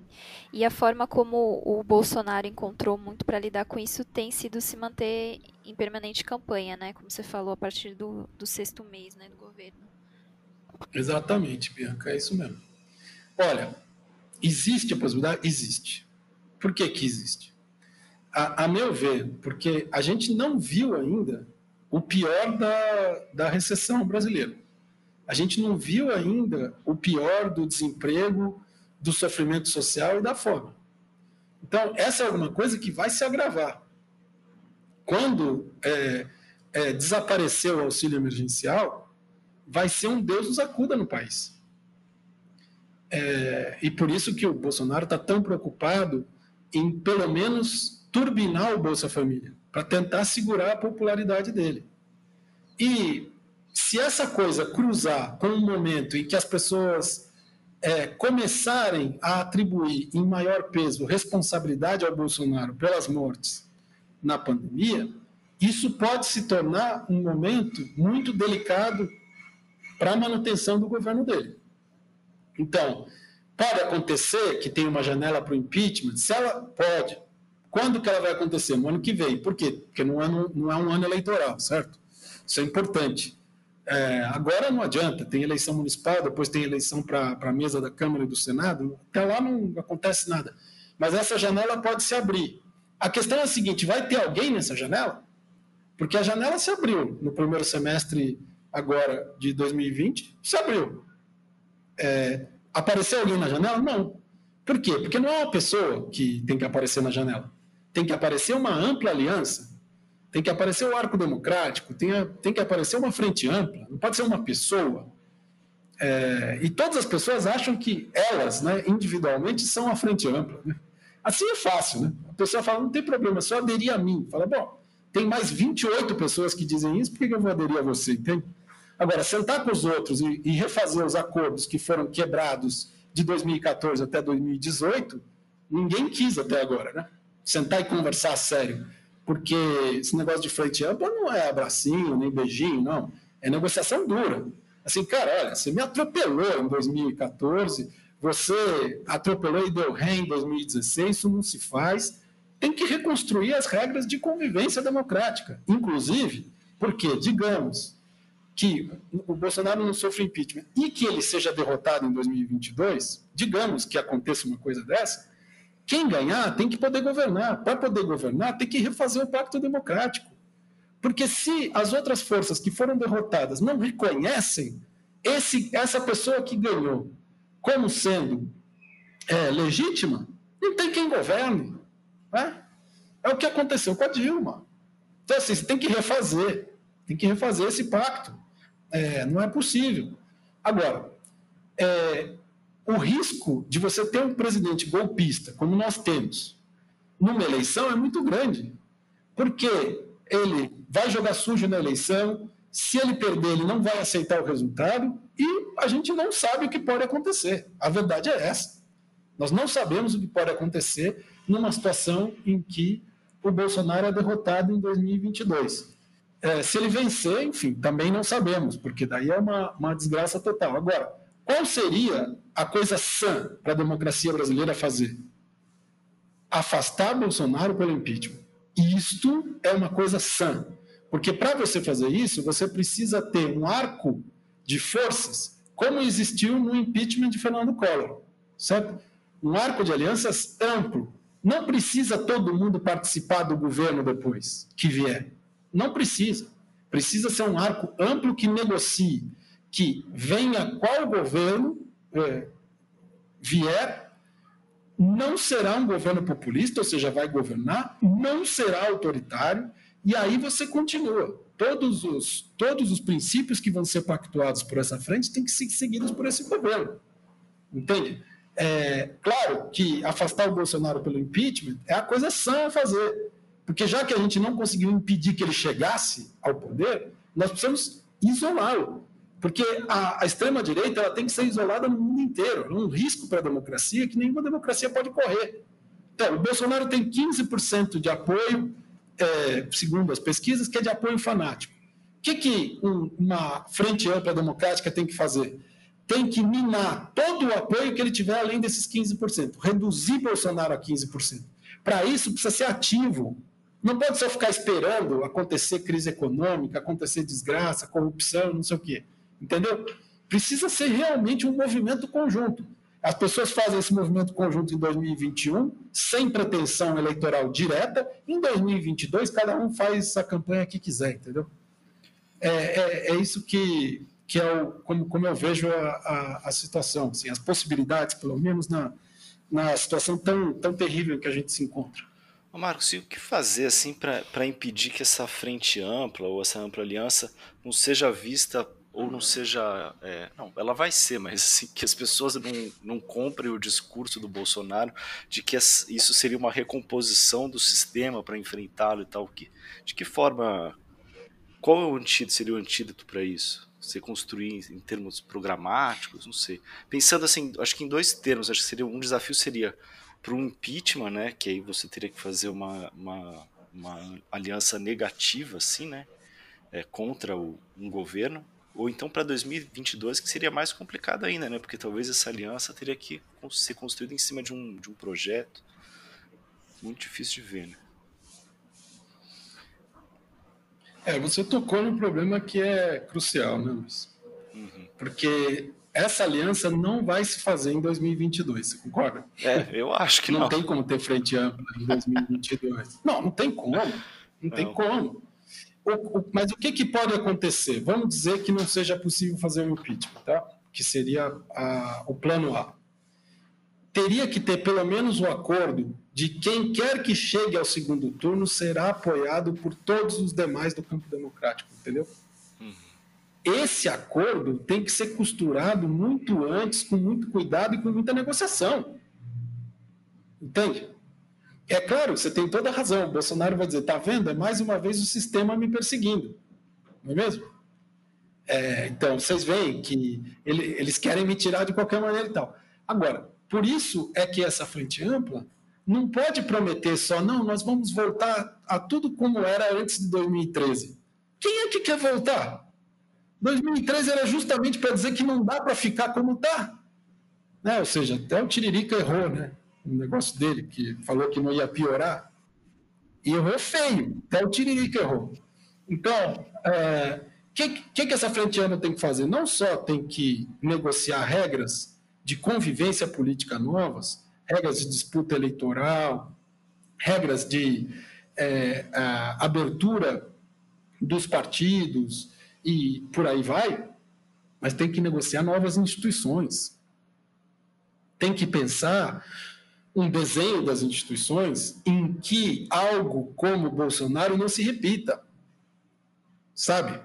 S2: E a forma como o Bolsonaro encontrou muito para lidar com isso tem sido se manter em permanente campanha, né? Como você falou a partir do, do sexto mês, né, do governo.
S3: Exatamente, Bianca, é isso mesmo. Olha, existe a possibilidade? Existe. Por que que existe? A, a meu ver, porque a gente não viu ainda o pior da, da recessão brasileira. A gente não viu ainda o pior do desemprego, do sofrimento social e da fome. Então, essa é alguma coisa que vai se agravar. Quando é, é, desaparecer o auxílio emergencial, vai ser um Deus nos acuda no país. É, e por isso que o Bolsonaro está tão preocupado em, pelo menos, turbinar o Bolsa Família para tentar segurar a popularidade dele. E se essa coisa cruzar com um momento em que as pessoas é, começarem a atribuir em maior peso responsabilidade ao Bolsonaro pelas mortes na pandemia, isso pode se tornar um momento muito delicado para a manutenção do governo dele. Então, pode acontecer que tenha uma janela para o impeachment? Se ela pode, quando que ela vai acontecer? No ano que vem. Por quê? Porque não é, não é um ano eleitoral, certo? Isso é importante. É, agora não adianta, tem eleição municipal, depois tem eleição para a mesa da Câmara e do Senado, até lá não acontece nada. Mas essa janela pode se abrir. A questão é a seguinte: vai ter alguém nessa janela? Porque a janela se abriu no primeiro semestre agora de 2020, se abriu. É, apareceu alguém na janela? Não. Por quê? Porque não é uma pessoa que tem que aparecer na janela tem que aparecer uma ampla aliança, tem que aparecer o arco democrático, tem, a, tem que aparecer uma frente ampla, não pode ser uma pessoa. É, e todas as pessoas acham que elas, né, individualmente, são a frente ampla. Né? Assim é fácil, né? A pessoa fala, não tem problema, só aderir a mim. Fala, bom, tem mais 28 pessoas que dizem isso, por que eu vou aderir a você? Entende? Agora, sentar com os outros e, e refazer os acordos que foram quebrados de 2014 até 2018, ninguém quis até agora, né? Sentar e conversar a sério. Porque esse negócio de frente ampla não é abracinho, nem beijinho, não. É negociação dura. Assim, cara, olha, você me atropelou em 2014, você atropelou e deu ré em 2016, isso não se faz. Tem que reconstruir as regras de convivência democrática. Inclusive, porque, digamos, que o Bolsonaro não sofre impeachment e que ele seja derrotado em 2022, digamos que aconteça uma coisa dessa, quem ganhar tem que poder governar. Para poder governar, tem que refazer o pacto democrático. Porque se as outras forças que foram derrotadas não reconhecem esse, essa pessoa que ganhou como sendo é, legítima, não tem quem governe. Né? É o que aconteceu com a Dilma. Então, assim, você tem que refazer. Tem que refazer esse pacto. É, não é possível. Agora, é, o risco de você ter um presidente golpista, como nós temos, numa eleição é muito grande. Porque ele vai jogar sujo na eleição, se ele perder, ele não vai aceitar o resultado e a gente não sabe o que pode acontecer. A verdade é essa. Nós não sabemos o que pode acontecer numa situação em que o Bolsonaro é derrotado em 2022. É, se ele vencer, enfim, também não sabemos, porque daí é uma, uma desgraça total. Agora, qual seria a coisa sã para a democracia brasileira fazer? Afastar Bolsonaro pelo impeachment. Isto é uma coisa sã. Porque para você fazer isso, você precisa ter um arco de forças, como existiu no impeachment de Fernando Collor. Certo? Um arco de alianças amplo. Não precisa todo mundo participar do governo depois que vier. Não precisa. Precisa ser um arco amplo que negocie que venha qual governo é, vier, não será um governo populista, ou seja, vai governar, não será autoritário, e aí você continua. Todos os, todos os princípios que vão ser pactuados por essa frente têm que ser seguidos por esse governo. Entende? É, claro que afastar o Bolsonaro pelo impeachment é a coisa sã a fazer. Porque já que a gente não conseguiu impedir que ele chegasse ao poder, nós precisamos isolá-lo. Porque a, a extrema-direita ela tem que ser isolada no mundo inteiro. É um risco para a democracia que nenhuma democracia pode correr. Então, o Bolsonaro tem 15% de apoio, é, segundo as pesquisas, que é de apoio fanático. que, que um, uma frente ampla democrática tem que fazer? Tem que minar todo o apoio que ele tiver além desses 15%, reduzir Bolsonaro a 15%. Para isso, precisa ser ativo. Não pode só ficar esperando acontecer crise econômica, acontecer desgraça, corrupção, não sei o quê. Entendeu? Precisa ser realmente um movimento conjunto. As pessoas fazem esse movimento conjunto em 2021, sem pretensão eleitoral direta. Em 2022, cada um faz a campanha que quiser, entendeu? É, é, é isso que, que é o, como, como eu vejo a, a, a, situação, assim, as possibilidades, pelo menos na, na situação tão, tão terrível que a gente se encontra.
S1: Marcos, e o que fazer assim para impedir que essa frente ampla ou essa ampla aliança não seja vista ou não seja. É, não, ela vai ser, mas assim, que as pessoas não, não comprem o discurso do Bolsonaro de que isso seria uma recomposição do sistema para enfrentá-lo e tal. Que, de que forma. Qual é o antídoto, seria o antídoto para isso? Você construir em termos programáticos, não sei. Pensando assim, acho que em dois termos, acho que seria um desafio seria para um impeachment, né? Que aí você teria que fazer uma, uma, uma aliança negativa, assim, né? É, contra o, um governo ou então para 2022, que seria mais complicado ainda, né? Porque talvez essa aliança teria que ser construída em cima de um, de um projeto. Muito difícil de ver, né?
S3: É, você tocou num problema que é crucial, né, Luiz? Uhum. Porque essa aliança não vai se fazer em 2022, você concorda?
S1: É, eu acho que
S3: não.
S1: Não
S3: tem como ter frente ampla em 2022. não, não tem como. Não tem não. como. O, o, mas o que, que pode acontecer? Vamos dizer que não seja possível fazer um impeachment, tá? que seria a, o plano A. Teria que ter pelo menos o acordo de quem quer que chegue ao segundo turno será apoiado por todos os demais do campo democrático, entendeu? Uhum. Esse acordo tem que ser costurado muito antes, com muito cuidado e com muita negociação. Entende? É claro, você tem toda a razão. O Bolsonaro vai dizer: tá vendo? É mais uma vez o sistema me perseguindo. Não é mesmo? É, então, vocês veem que ele, eles querem me tirar de qualquer maneira e tal. Agora, por isso é que essa frente ampla não pode prometer só, não, nós vamos voltar a tudo como era antes de 2013. Quem é que quer voltar? 2013 era justamente para dizer que não dá para ficar como está. Né? Ou seja, até o Tiririca errou, né? Um negócio dele, que falou que não ia piorar, e errou feio, até o Tiririca errou. Então, o é, que, que, que essa frente ampla tem que fazer? Não só tem que negociar regras de convivência política novas, regras de disputa eleitoral, regras de é, abertura dos partidos e por aí vai, mas tem que negociar novas instituições. Tem que pensar um desenho das instituições em que algo como Bolsonaro não se repita. Sabe?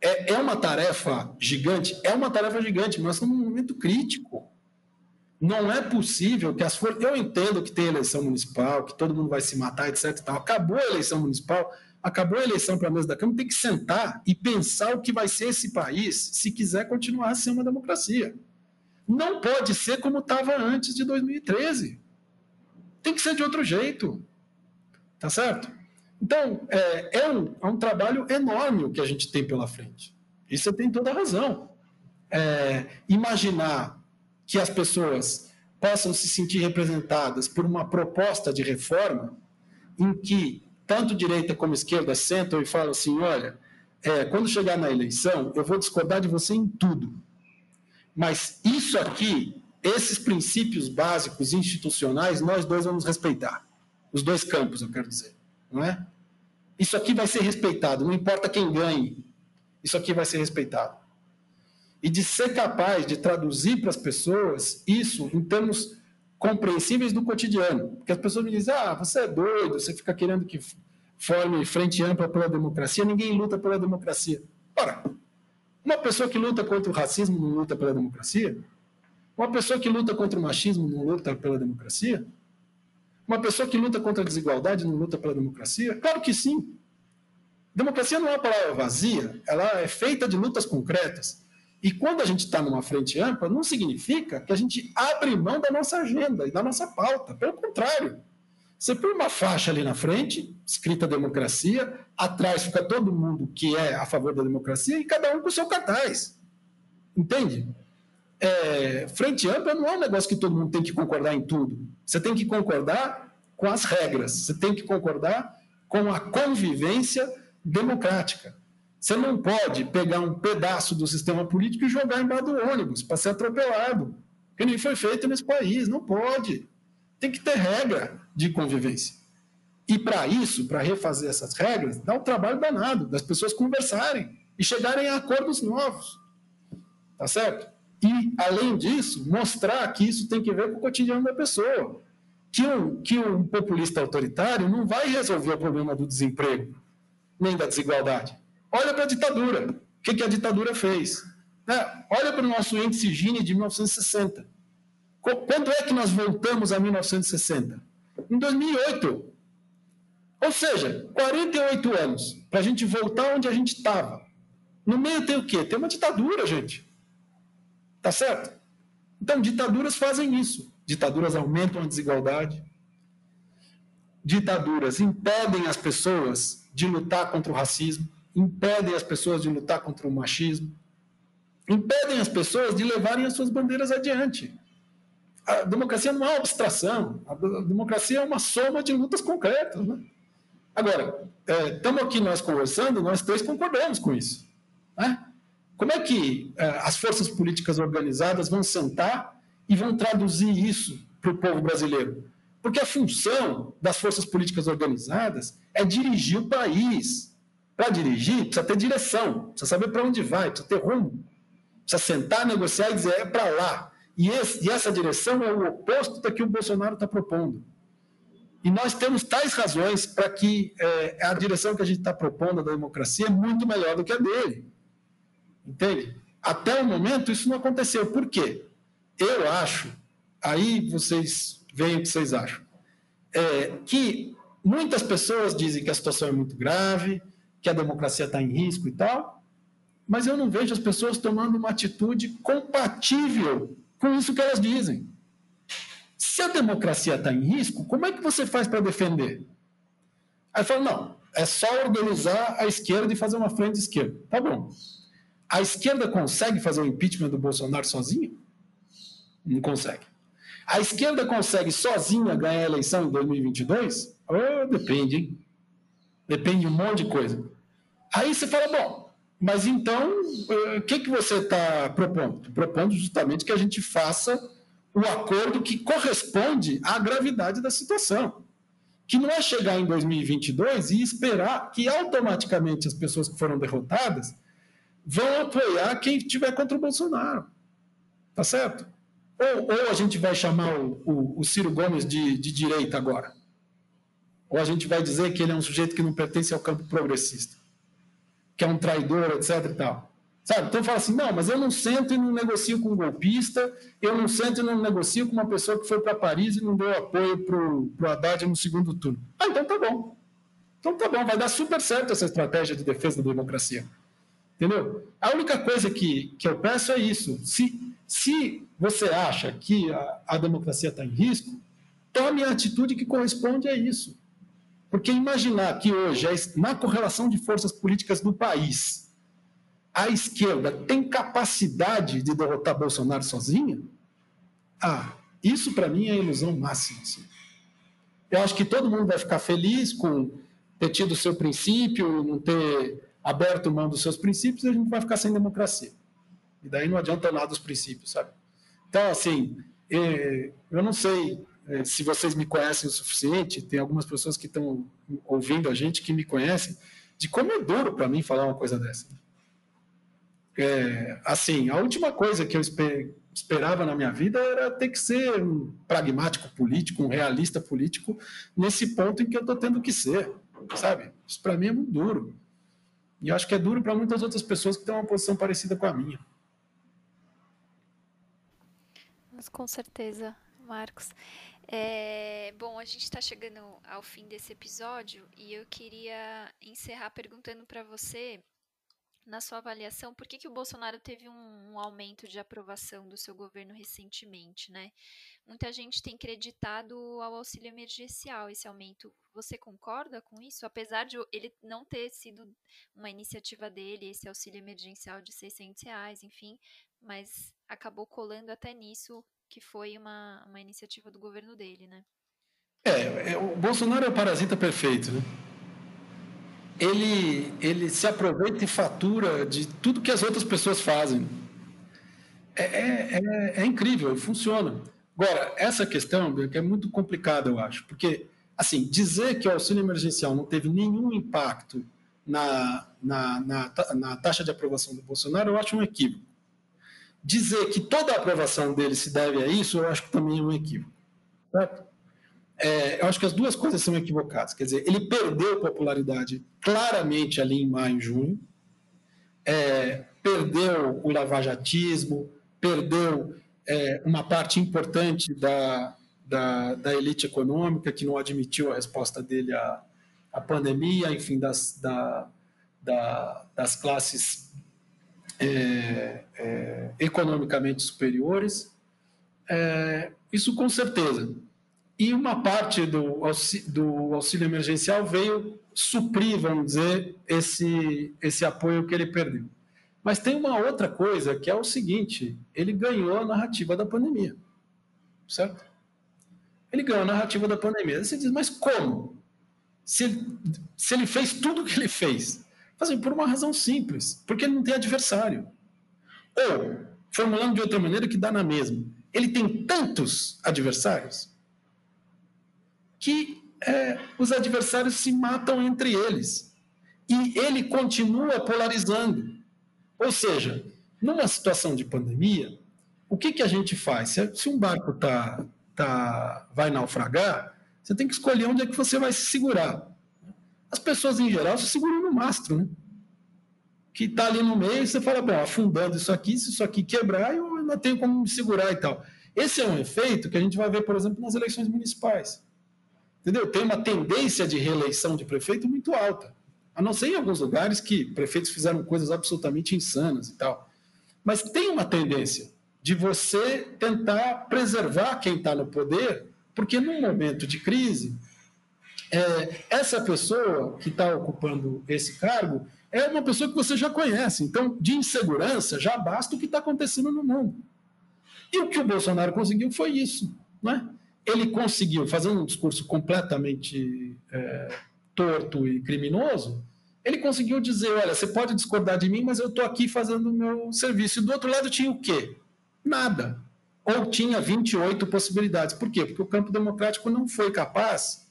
S3: É, é uma tarefa gigante? É uma tarefa gigante, mas num momento crítico. Não é possível que as forças. Eu entendo que tem eleição municipal, que todo mundo vai se matar, etc. Acabou a eleição municipal, acabou a eleição para a mesa da Câmara, tem que sentar e pensar o que vai ser esse país se quiser continuar a ser uma democracia. Não pode ser como estava antes de 2013 tem que ser de outro jeito. Tá certo? Então, é, é, um, é um trabalho enorme o que a gente tem pela frente. E você tem toda a razão. É, imaginar que as pessoas possam se sentir representadas por uma proposta de reforma em que tanto direita como esquerda sentam e falam assim: olha, é, quando chegar na eleição, eu vou discordar de você em tudo. Mas isso aqui esses princípios básicos institucionais nós dois vamos respeitar. Os dois campos, eu quero dizer. Não é? Isso aqui vai ser respeitado, não importa quem ganhe. Isso aqui vai ser respeitado. E de ser capaz de traduzir para as pessoas isso em termos compreensíveis do cotidiano. Porque as pessoas me dizem: ah, você é doido, você fica querendo que forme frente ampla pela democracia, ninguém luta pela democracia. Ora, uma pessoa que luta contra o racismo não luta pela democracia? Uma pessoa que luta contra o machismo não luta pela democracia? Uma pessoa que luta contra a desigualdade não luta pela democracia? Claro que sim. Democracia não é uma palavra vazia, ela é feita de lutas concretas. E quando a gente está numa frente ampla, não significa que a gente abre mão da nossa agenda e da nossa pauta. Pelo contrário, Você põe uma faixa ali na frente, escrita democracia, atrás fica todo mundo que é a favor da democracia e cada um com o seu cartaz. Entende? É, frente ampla não é um negócio que todo mundo tem que concordar em tudo. Você tem que concordar com as regras, você tem que concordar com a convivência democrática. Você não pode pegar um pedaço do sistema político e jogar embaixo do ônibus para ser atropelado, que nem foi feito nesse país. Não pode. Tem que ter regra de convivência. E para isso, para refazer essas regras, dá um trabalho danado das pessoas conversarem e chegarem a acordos novos. Tá certo? E, além disso, mostrar que isso tem que ver com o cotidiano da pessoa. Que um, que um populista autoritário não vai resolver o problema do desemprego, nem da desigualdade. Olha para a ditadura. O que, que a ditadura fez? É, olha para o nosso índice Gini de 1960. Quando é que nós voltamos a 1960? Em 2008. Ou seja, 48 anos para a gente voltar onde a gente estava. No meio tem o quê? Tem uma ditadura, gente. Tá certo? Então, ditaduras fazem isso. Ditaduras aumentam a desigualdade. Ditaduras impedem as pessoas de lutar contra o racismo, impedem as pessoas de lutar contra o machismo, impedem as pessoas de levarem as suas bandeiras adiante. A democracia não é abstração, a democracia é uma soma de lutas concretas. Né? Agora, estamos é, aqui nós conversando, nós três concordamos com isso. Né? Como é que é, as forças políticas organizadas vão sentar e vão traduzir isso para o povo brasileiro? Porque a função das forças políticas organizadas é dirigir o país. Para dirigir, precisa ter direção, precisa saber para onde vai, precisa ter rumo. Precisa sentar, negociar e dizer é para lá. E, esse, e, essa direção é o oposto da que o Bolsonaro está propondo. E nós temos tais razões para que é, a direção que a gente está propondo da democracia é muito melhor do que a dele. Entende? Até o momento isso não aconteceu. Por quê? Eu acho, aí vocês veem o que vocês acham, é, que muitas pessoas dizem que a situação é muito grave, que a democracia está em risco e tal, mas eu não vejo as pessoas tomando uma atitude compatível com isso que elas dizem. Se a democracia está em risco, como é que você faz para defender? Aí fala, não, é só organizar a esquerda e fazer uma frente esquerda. Tá bom. A esquerda consegue fazer o impeachment do Bolsonaro sozinha? Não consegue. A esquerda consegue sozinha ganhar a eleição em 2022? Oh, depende, hein? Depende de um monte de coisa. Aí você fala, bom, mas então, eh, o que, que você está propondo? Propondo justamente que a gente faça o acordo que corresponde à gravidade da situação. Que não é chegar em 2022 e esperar que automaticamente as pessoas que foram derrotadas vão apoiar quem estiver contra o Bolsonaro. Tá certo? Ou, ou a gente vai chamar o, o, o Ciro Gomes de, de direita agora. Ou a gente vai dizer que ele é um sujeito que não pertence ao campo progressista, que é um traidor, etc. E tal. Sabe? Então fala assim: não, mas eu não sento e não negocio com um golpista, eu não sento e não negocio com uma pessoa que foi para Paris e não deu apoio para o Haddad no segundo turno. Ah, então tá bom. Então tá bom, vai dar super certo essa estratégia de defesa da democracia. Entendeu? A única coisa que, que eu peço é isso. Se, se você acha que a, a democracia está em risco, tome a atitude que corresponde a isso. Porque imaginar que hoje, na correlação de forças políticas do país, a esquerda tem capacidade de derrotar Bolsonaro sozinha, ah, isso para mim é ilusão máxima. Assim. Eu acho que todo mundo vai ficar feliz com ter tido o seu princípio, não ter aberto mão dos seus princípios, a gente vai ficar sem democracia. E daí não adianta nada os princípios, sabe? Então, assim, é, eu não sei é, se vocês me conhecem o suficiente, tem algumas pessoas que estão ouvindo a gente que me conhecem, de como é duro para mim falar uma coisa dessa. É, assim, a última coisa que eu esperava na minha vida era ter que ser um pragmático político, um realista político, nesse ponto em que eu estou tendo que ser, sabe? Isso para mim é muito duro. E eu acho que é duro para muitas outras pessoas que têm uma posição parecida com a minha.
S2: Mas com certeza, Marcos. É, bom, a gente está chegando ao fim desse episódio e eu queria encerrar perguntando para você na sua avaliação, por que, que o Bolsonaro teve um, um, aumento de aprovação do seu governo recentemente, né? Muita gente tem creditado ao auxílio emergencial esse aumento. Você concorda com isso? Apesar de ele não ter sido uma iniciativa dele, esse auxílio emergencial de 600 reais, enfim, mas acabou colando até nisso, que foi uma, uma iniciativa do governo dele, né?
S3: É, é o Bolsonaro é o parasita perfeito, né? Ele, ele se aproveita e fatura de tudo que as outras pessoas fazem. É, é, é, é incrível, funciona. Agora, essa questão, que é muito complicada, eu acho, porque, assim, dizer que o auxílio emergencial não teve nenhum impacto na, na, na, na taxa de aprovação do Bolsonaro, eu acho um equívoco. Dizer que toda a aprovação dele se deve a isso, eu acho que também é um equívoco. Certo? É, eu acho que as duas coisas são equivocadas. Quer dizer, ele perdeu popularidade claramente ali em maio e junho, é, perdeu o lavajatismo, perdeu é, uma parte importante da, da, da, elite econômica que não admitiu a resposta dele à, à pandemia, enfim, das, da, da, das classes é, é, economicamente superiores. É, isso com certeza. E uma parte do auxílio, do auxílio emergencial veio suprir, vamos dizer, esse, esse apoio que ele perdeu. Mas tem uma outra coisa que é o seguinte: ele ganhou a narrativa da pandemia. Certo? Ele ganhou a narrativa da pandemia. Você diz, mas como? Se ele, se ele fez tudo o que ele fez? Assim, por uma razão simples: porque ele não tem adversário. Ou, formulando de outra maneira, que dá na mesma: ele tem tantos adversários que é, os adversários se matam entre eles. E ele continua polarizando. Ou seja, numa situação de pandemia, o que, que a gente faz? Se, se um barco tá, tá, vai naufragar, você tem que escolher onde é que você vai se segurar. As pessoas, em geral, se seguram no mastro, né? que está ali no meio, você fala, bom, afundando isso aqui, se isso aqui quebrar, eu ainda tenho como me segurar e tal. Esse é um efeito que a gente vai ver, por exemplo, nas eleições municipais. Entendeu? Tem uma tendência de reeleição de prefeito muito alta. A não ser em alguns lugares que prefeitos fizeram coisas absolutamente insanas e tal. Mas tem uma tendência de você tentar preservar quem está no poder, porque num momento de crise, é, essa pessoa que está ocupando esse cargo é uma pessoa que você já conhece. Então, de insegurança, já basta o que está acontecendo no mundo. E o que o Bolsonaro conseguiu foi isso. Não é? Ele conseguiu, fazendo um discurso completamente é, torto e criminoso, ele conseguiu dizer: olha, você pode discordar de mim, mas eu estou aqui fazendo o meu serviço. E do outro lado tinha o quê? Nada. Ou tinha 28 possibilidades. Por quê? Porque o campo democrático não foi capaz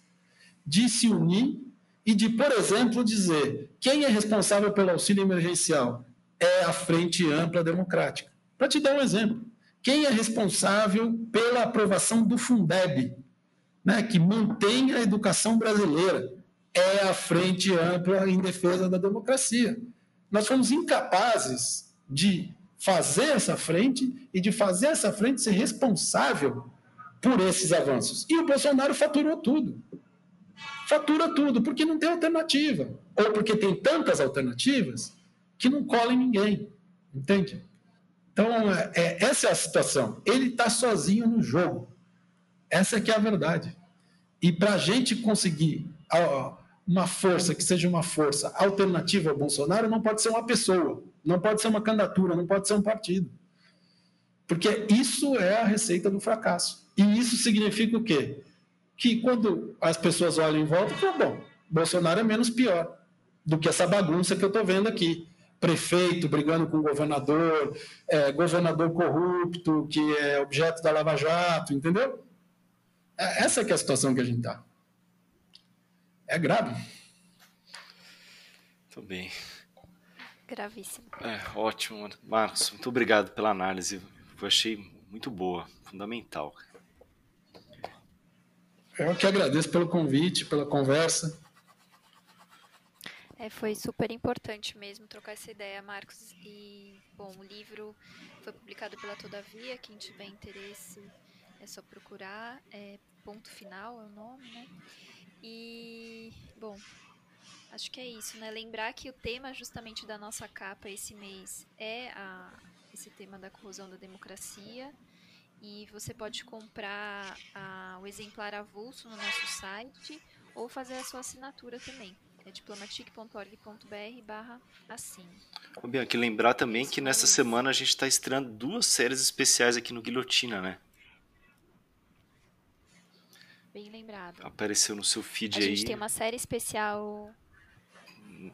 S3: de se unir e de, por exemplo, dizer quem é responsável pelo auxílio emergencial é a Frente Ampla Democrática. Para te dar um exemplo. Quem é responsável pela aprovação do Fundeb, né, que mantém a educação brasileira? É a Frente Ampla em Defesa da Democracia. Nós fomos incapazes de fazer essa frente e de fazer essa frente ser responsável por esses avanços. E o Bolsonaro faturou tudo. Fatura tudo, porque não tem alternativa. Ou porque tem tantas alternativas que não cola em ninguém. Entende? Então, é, essa é a situação. Ele está sozinho no jogo. Essa que é a verdade. E para a gente conseguir uma força que seja uma força alternativa ao Bolsonaro, não pode ser uma pessoa, não pode ser uma candidatura, não pode ser um partido. Porque isso é a receita do fracasso. E isso significa o quê? Que quando as pessoas olham em volta, falam, bom, Bolsonaro é menos pior do que essa bagunça que eu estou vendo aqui prefeito brigando com governador, é, governador corrupto, que é objeto da Lava Jato, entendeu? É, essa é, é a situação que a gente está. É grave.
S1: Muito bem.
S2: Gravíssimo.
S1: É, ótimo, Marcos. Muito obrigado pela análise. Eu achei muito boa, fundamental.
S3: Eu que agradeço pelo convite, pela conversa.
S2: É, foi super importante mesmo trocar essa ideia, Marcos. E, bom, o livro foi publicado pela Todavia. Quem tiver interesse é só procurar. É Ponto Final é o nome, né? E, bom, Acho que é isso, né? Lembrar que o tema justamente da nossa capa esse mês é a, esse tema da corrosão da democracia. E você pode comprar a, o exemplar avulso no nosso site ou fazer a sua assinatura também. É diplomatic.org.br barra assim.
S1: Ô Bianchi, lembrar também que nessa semana a gente está estreando duas séries especiais aqui no Guilhotina, né?
S2: Bem lembrado.
S1: Apareceu no seu feed
S2: a
S1: aí.
S2: A gente tem uma série especial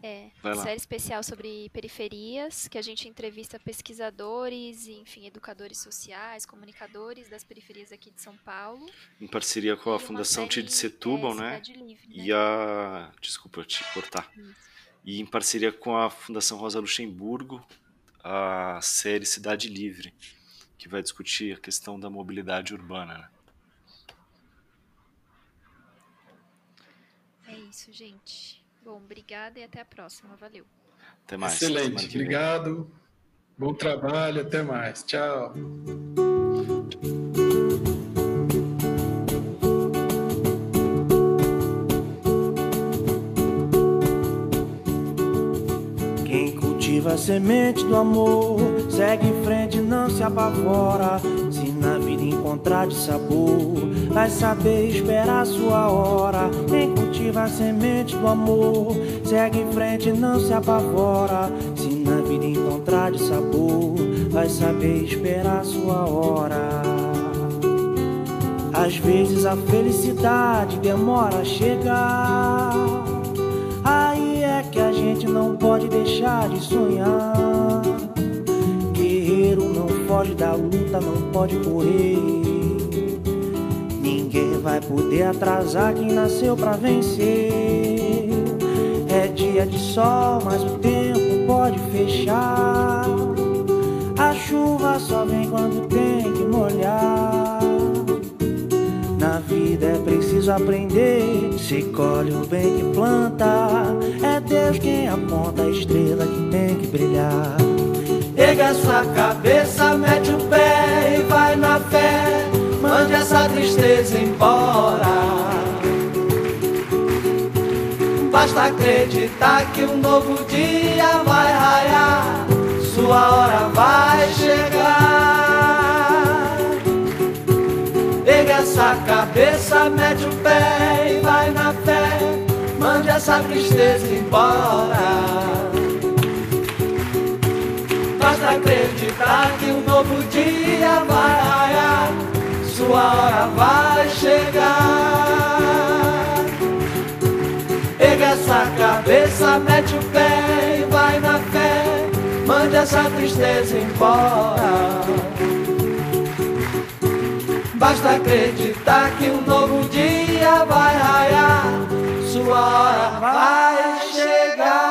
S2: é, série especial sobre periferias, que a gente entrevista pesquisadores, enfim, educadores sociais, comunicadores das periferias aqui de São Paulo.
S1: Em parceria com a Fundação Tid Setúbal, é, né? Livre, né? E a. Desculpa te cortar. Isso. E em parceria com a Fundação Rosa Luxemburgo, a série Cidade Livre, que vai discutir a questão da mobilidade urbana, né?
S2: É isso, gente. Bom, obrigada e até a próxima. Valeu.
S1: Até mais.
S4: Excelente. Obrigado. Bom trabalho. Até mais. Tchau.
S5: Quem cultiva a semente do amor, segue em frente, não se apavora. Encontrar de sabor, vai saber esperar sua hora. Quem cultiva a semente do amor, segue em frente, não se apavora. Se na vida encontrar de sabor, vai saber esperar sua hora. Às vezes a felicidade demora a chegar. Aí é que a gente não pode deixar de sonhar. Foge da luta, não pode correr vai poder atrasar quem nasceu pra vencer. É dia de sol, mas o tempo pode fechar. A chuva só vem quando tem que molhar. Na vida é preciso aprender. Se colhe o bem que planta. É Deus quem aponta a estrela que tem que brilhar. Pega sua cabeça, mete o pé e vai na fé mande essa tristeza embora. Basta acreditar que um novo dia vai raiar, sua hora vai chegar. Pega essa cabeça, mete o pé e vai na fé, mande essa tristeza embora. Basta acreditar que um novo dia vai raiar sua hora vai chegar. Pega essa cabeça, mete o pé e vai na fé. Mande essa tristeza embora. Basta acreditar que um novo dia vai raiar. Sua hora vai chegar.